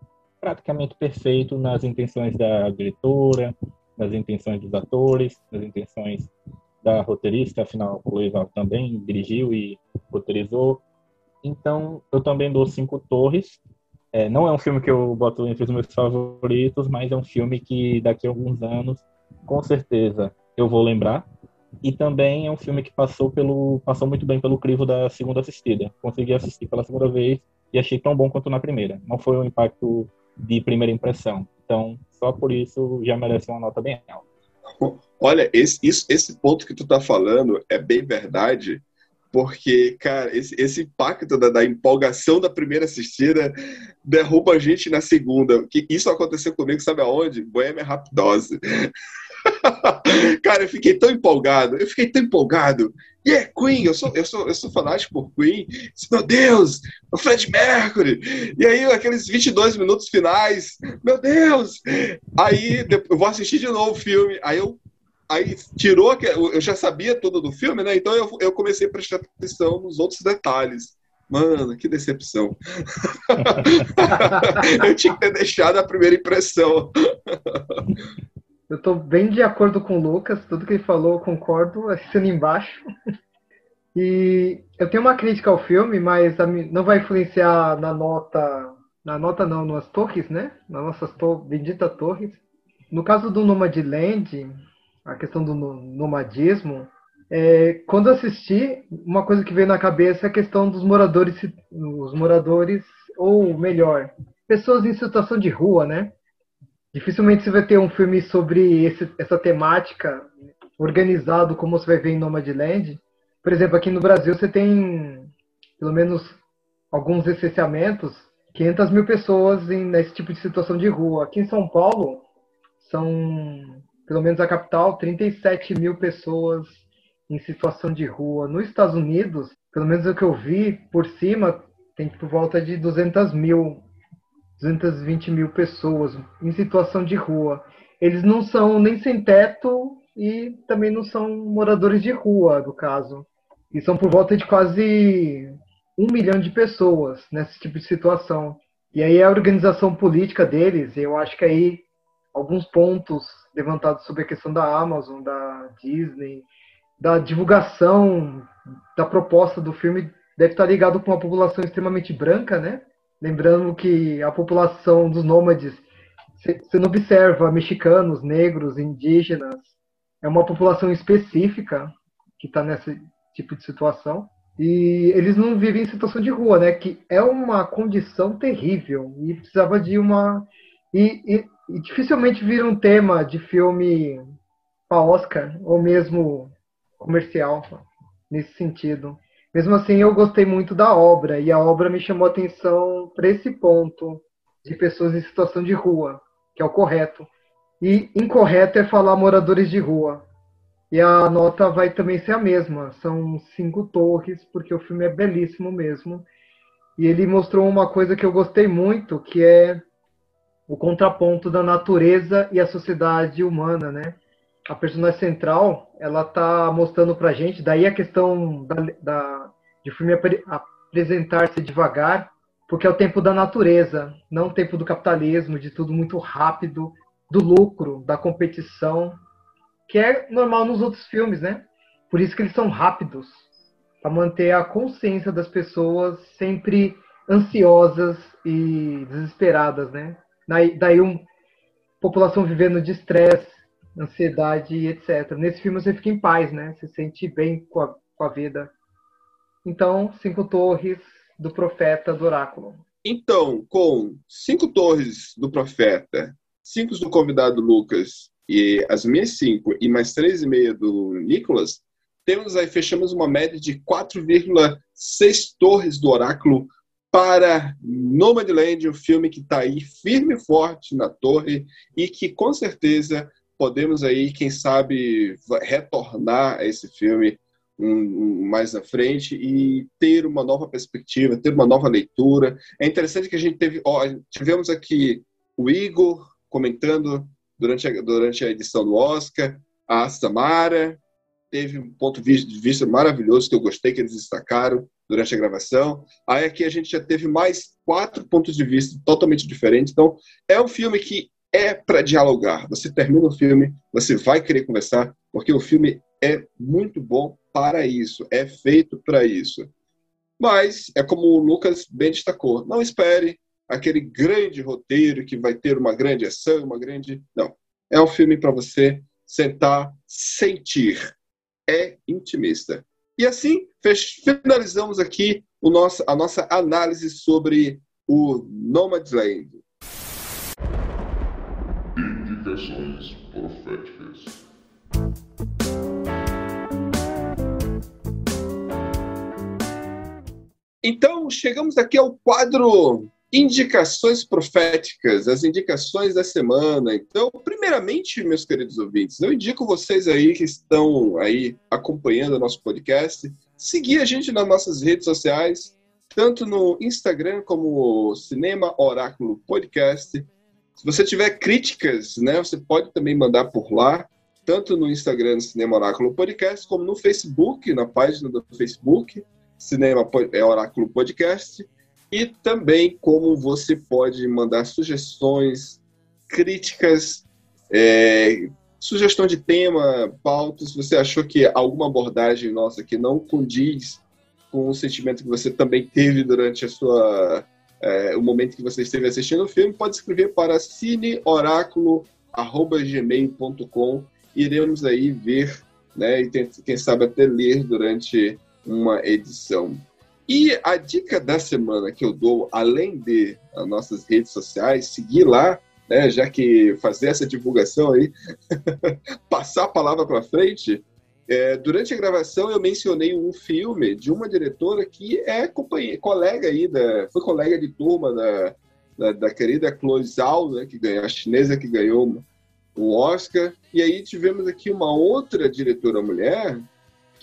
praticamente perfeito nas intenções da diretora, nas intenções dos atores, nas intenções da roteirista, afinal, o Loival também dirigiu e roteirizou. Então, eu também dou cinco torres. É, não é um filme que eu boto entre os meus favoritos, mas é um filme que daqui a alguns anos, com certeza, eu vou lembrar. E também é um filme que passou pelo passou muito bem pelo crivo da segunda assistida. Consegui assistir pela segunda vez e achei tão bom quanto na primeira. Não foi um impacto de primeira impressão. Então, só por isso já merece uma nota bem alta. Olha, esse, isso, esse ponto que tu tá falando é bem verdade, porque, cara, esse, esse impacto da, da, empolgação da primeira assistida derruba a gente na segunda. Que isso aconteceu comigo, sabe aonde? Boêmia Rapidose. cara, eu fiquei tão empolgado, eu fiquei tão empolgado. E é Queen, eu sou, eu sou, eu sou fanático por Queen. Meu Deus, o Fred Mercury. E aí, aqueles 22 minutos finais, meu Deus. Aí, eu vou assistir de novo o filme. Aí eu aí tirou, eu já sabia tudo do filme, né? Então eu, eu comecei a prestar atenção nos outros detalhes. Mano, que decepção. eu tinha que ter deixado a primeira impressão. Eu tô bem de acordo com o Lucas, tudo que ele falou eu concordo, assina embaixo. E eu tenho uma crítica ao filme, mas não vai influenciar na nota, na nota não, nas torres, né? Nas nossas to benditas torres. No caso do Nomadland, a questão do nomadismo, é, quando assisti, uma coisa que veio na cabeça é a questão dos moradores, os moradores, ou melhor, pessoas em situação de rua, né? Dificilmente você vai ter um filme sobre esse, essa temática organizado como você vai ver em Nomadland. Por exemplo, aqui no Brasil você tem pelo menos alguns licenciamentos, 500 mil pessoas em, nesse tipo de situação de rua. Aqui em São Paulo são pelo menos a capital, 37 mil pessoas em situação de rua. Nos Estados Unidos, pelo menos o que eu vi por cima, tem por volta de 200 mil, 220 mil pessoas em situação de rua. Eles não são nem sem teto e também não são moradores de rua, no caso. E são por volta de quase um milhão de pessoas nesse tipo de situação. E aí a organização política deles, eu acho que aí alguns pontos levantados sobre a questão da Amazon, da Disney, da divulgação da proposta do filme deve estar ligado com uma população extremamente branca, né? Lembrando que a população dos nômades, você não observa mexicanos, negros, indígenas, é uma população específica que está nesse tipo de situação. E eles não vivem em situação de rua, né? Que é uma condição terrível e precisava de uma e, e, e dificilmente vira um tema de filme para Oscar ou mesmo comercial nesse sentido. Mesmo assim, eu gostei muito da obra e a obra me chamou a atenção para esse ponto de pessoas em situação de rua, que é o correto. E incorreto é falar moradores de rua. E a nota vai também ser a mesma. São cinco torres, porque o filme é belíssimo mesmo. E ele mostrou uma coisa que eu gostei muito, que é o contraponto da natureza e a sociedade humana, né? A personagem central, ela tá mostrando pra gente, daí a questão da, da de filme apresentar-se devagar, porque é o tempo da natureza, não o tempo do capitalismo, de tudo muito rápido, do lucro, da competição, que é normal nos outros filmes, né? Por isso que eles são rápidos, para manter a consciência das pessoas sempre ansiosas e desesperadas, né? Daí, um população vivendo de estresse, ansiedade, etc. Nesse filme você fica em paz, né? Você se sente bem com a, com a vida. Então, Cinco Torres do Profeta do Oráculo. Então, com Cinco Torres do Profeta, cinco do convidado Lucas e as minhas cinco e mais três e meia do Nicolas, temos aí, fechamos uma média de 4,6 torres do Oráculo para Nomadland, um filme que está aí firme e forte na torre e que com certeza podemos aí, quem sabe, retornar a esse filme um, um, mais na frente e ter uma nova perspectiva, ter uma nova leitura. É interessante que a gente teve, ó, tivemos aqui o Igor comentando durante a, durante a edição do Oscar, a Samara teve um ponto de vista maravilhoso que eu gostei que eles destacaram durante a gravação. Aí aqui a gente já teve mais quatro pontos de vista totalmente diferentes. Então é um filme que é para dialogar. Você termina o filme, você vai querer conversar, porque o filme é muito bom para isso, é feito para isso. Mas é como o Lucas bem destacou, não espere aquele grande roteiro que vai ter uma grande ação, uma grande. Não. É um filme para você sentar, sentir. É intimista. E assim, finalizamos aqui o nosso, a nossa análise sobre o Nomadland. Indicações proféticas. Então, chegamos aqui ao quadro Indicações proféticas, as indicações da semana. Então, primeiramente, meus queridos ouvintes, eu indico vocês aí que estão aí acompanhando o nosso podcast, seguir a gente nas nossas redes sociais, tanto no Instagram como Cinema Oráculo Podcast. Se você tiver críticas, né, você pode também mandar por lá, tanto no Instagram Cinema Oráculo Podcast, como no Facebook, na página do Facebook, Cinema é Oráculo Podcast e também como você pode mandar sugestões, críticas, é, sugestão de tema, pautas, se você achou que alguma abordagem nossa que não condiz com o sentimento que você também teve durante a sua é, o momento que você esteve assistindo o filme, pode escrever para cineoráculo@gmail.com. Iremos aí ver, né, e quem sabe até ler durante uma edição. E a dica da semana que eu dou, além de as nossas redes sociais, seguir lá, né, já que fazer essa divulgação aí, passar a palavra para frente, é, durante a gravação eu mencionei um filme de uma diretora que é colega aí, da, foi colega de turma da, da, da querida Chloe Zhao, né, que ganhou, a chinesa que ganhou o Oscar, e aí tivemos aqui uma outra diretora mulher,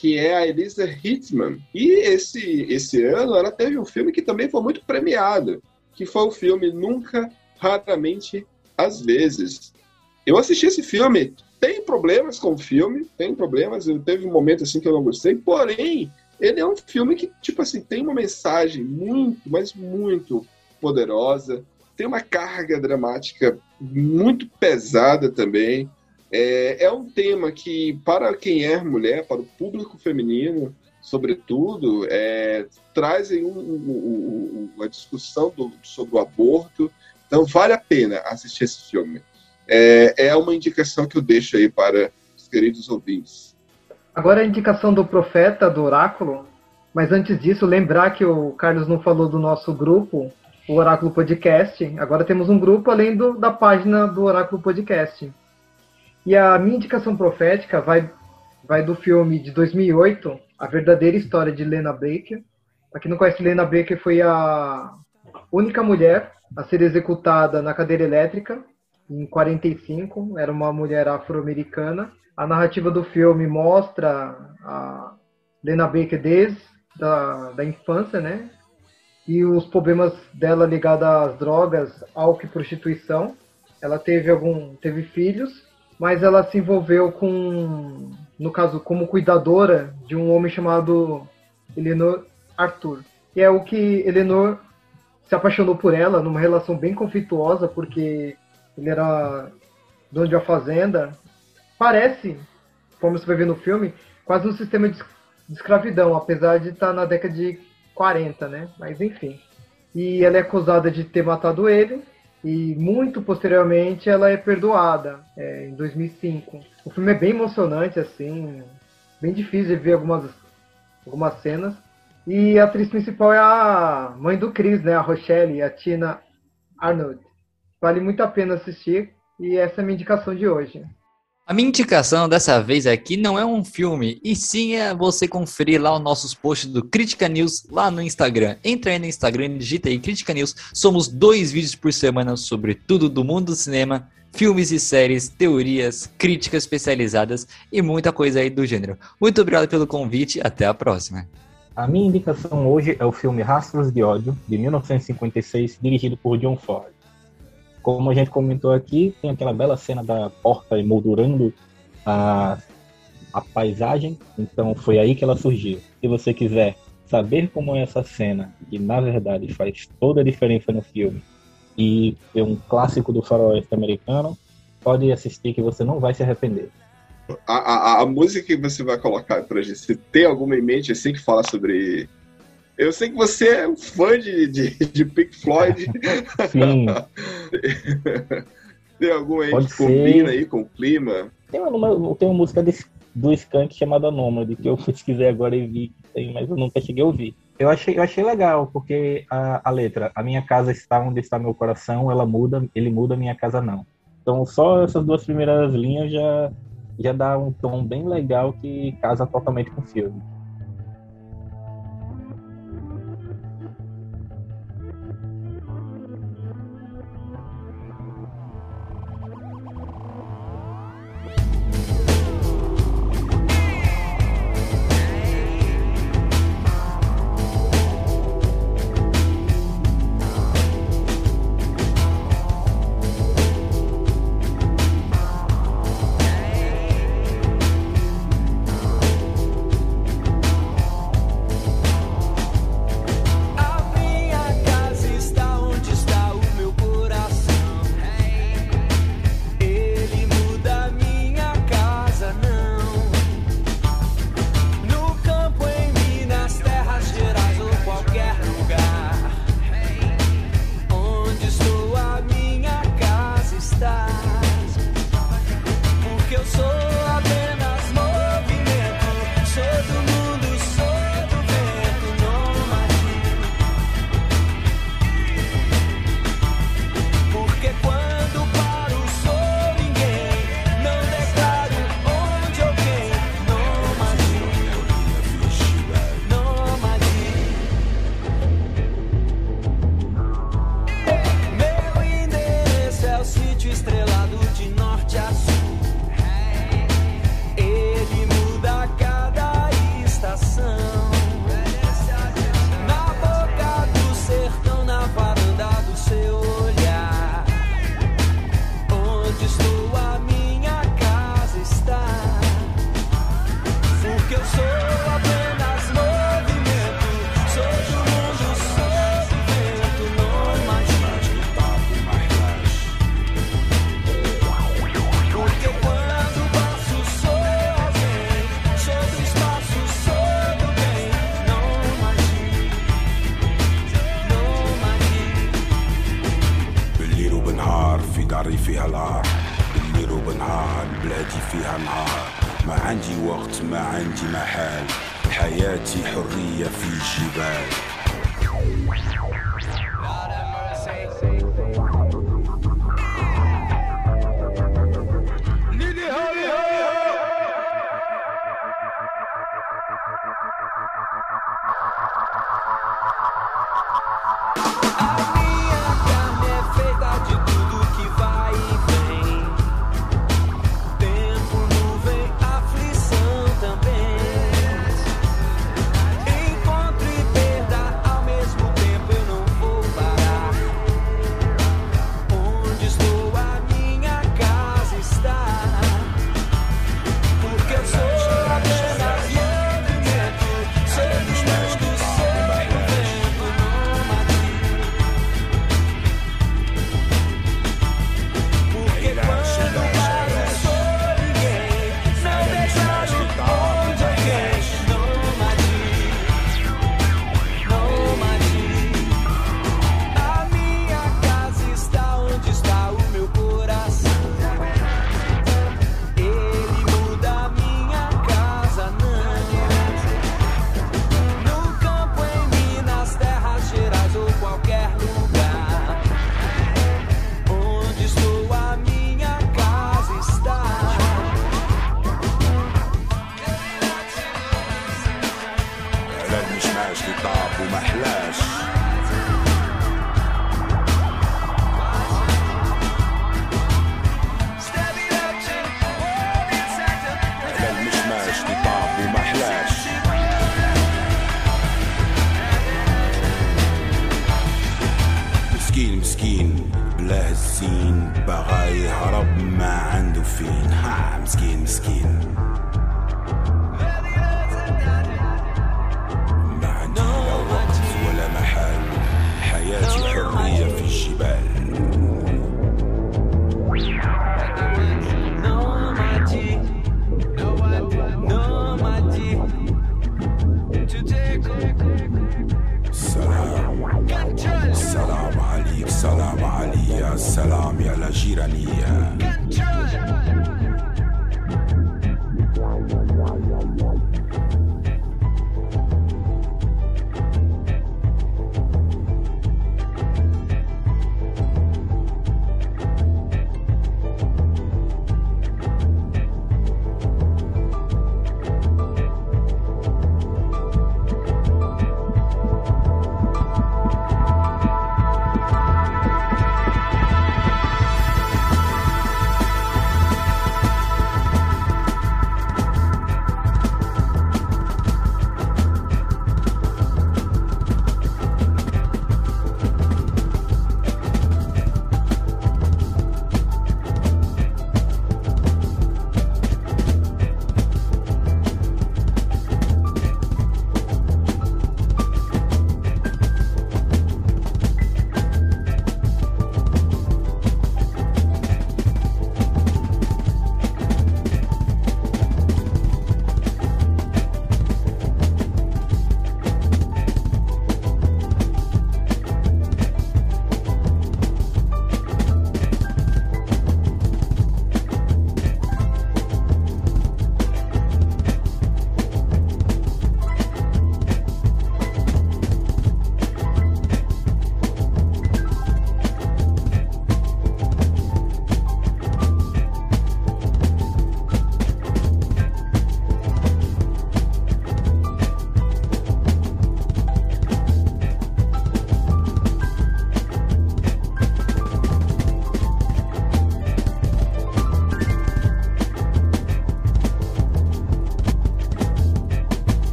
que é a Elisa Hittman. E esse, esse ano ela teve um filme que também foi muito premiado, que foi o filme Nunca, Raramente, Às Vezes. Eu assisti esse filme tem problemas com o filme, tem problemas. Eu teve um momento assim que eu não gostei, porém, ele é um filme que, tipo assim, tem uma mensagem muito, mas muito poderosa. Tem uma carga dramática muito pesada também. É, é um tema que, para quem é mulher, para o público feminino, sobretudo, é, trazem um, um, um, uma discussão do, sobre o aborto. Então, vale a pena assistir esse filme. É, é uma indicação que eu deixo aí para os queridos ouvintes. Agora a indicação do profeta, do oráculo. Mas antes disso, lembrar que o Carlos não falou do nosso grupo, o Oráculo Podcast. Agora temos um grupo além do, da página do Oráculo Podcast. E a minha indicação profética vai, vai do filme de 2008, A Verdadeira História de Lena Baker. Para quem não conhece, Lena Baker foi a única mulher a ser executada na cadeira elétrica em 45. Era uma mulher afro-americana. A narrativa do filme mostra a Lena Baker desde da, da infância, né? E os problemas dela ligados às drogas, álcool e prostituição. Ela teve algum, teve filhos, mas ela se envolveu com, no caso, como cuidadora de um homem chamado Eleanor Arthur. E é o que Eleanor se apaixonou por ela numa relação bem conflituosa, porque ele era dono de uma fazenda. Parece, como você vai ver no filme, quase um sistema de escravidão, apesar de estar na década de 40, né? Mas enfim. E ela é acusada de ter matado ele, e muito posteriormente ela é perdoada, é, em 2005. O filme é bem emocionante, assim, bem difícil de ver algumas, algumas cenas. E a atriz principal é a mãe do Chris, né? A Rochelle, a Tina Arnold. Vale muito a pena assistir, e essa é a minha indicação de hoje. A minha indicação dessa vez aqui não é um filme, e sim é você conferir lá os nossos posts do Critica News lá no Instagram. Entra aí no Instagram, digita aí Critica News. Somos dois vídeos por semana sobre tudo do mundo do cinema, filmes e séries, teorias, críticas especializadas e muita coisa aí do gênero. Muito obrigado pelo convite, até a próxima. A minha indicação hoje é o filme Rastros de Ódio, de 1956, dirigido por John Ford. Como a gente comentou aqui, tem aquela bela cena da porta emoldurando a, a paisagem, então foi aí que ela surgiu. Se você quiser saber como é essa cena, que na verdade faz toda a diferença no filme, e é um clássico do faroeste americano, pode assistir que você não vai se arrepender. A, a, a música que você vai colocar pra gente, se tem alguma em mente assim que fala sobre eu sei que você é um fã de, de, de Pink Floyd. Sim. Tem alguma aí Pode que ser. combina aí com o clima? Tem uma, tem uma música de, do Skank chamada Nômade, que eu pesquisei agora e vi que tem, mas eu nunca cheguei a ouvir. Eu achei, eu achei legal, porque a, a letra, a minha casa está onde está meu coração, ela muda, ele muda, minha casa não. Então só essas duas primeiras linhas já, já dá um tom bem legal que casa totalmente com o filme.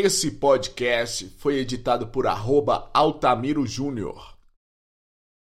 Esse podcast foi editado por arroba Altamiro Júnior.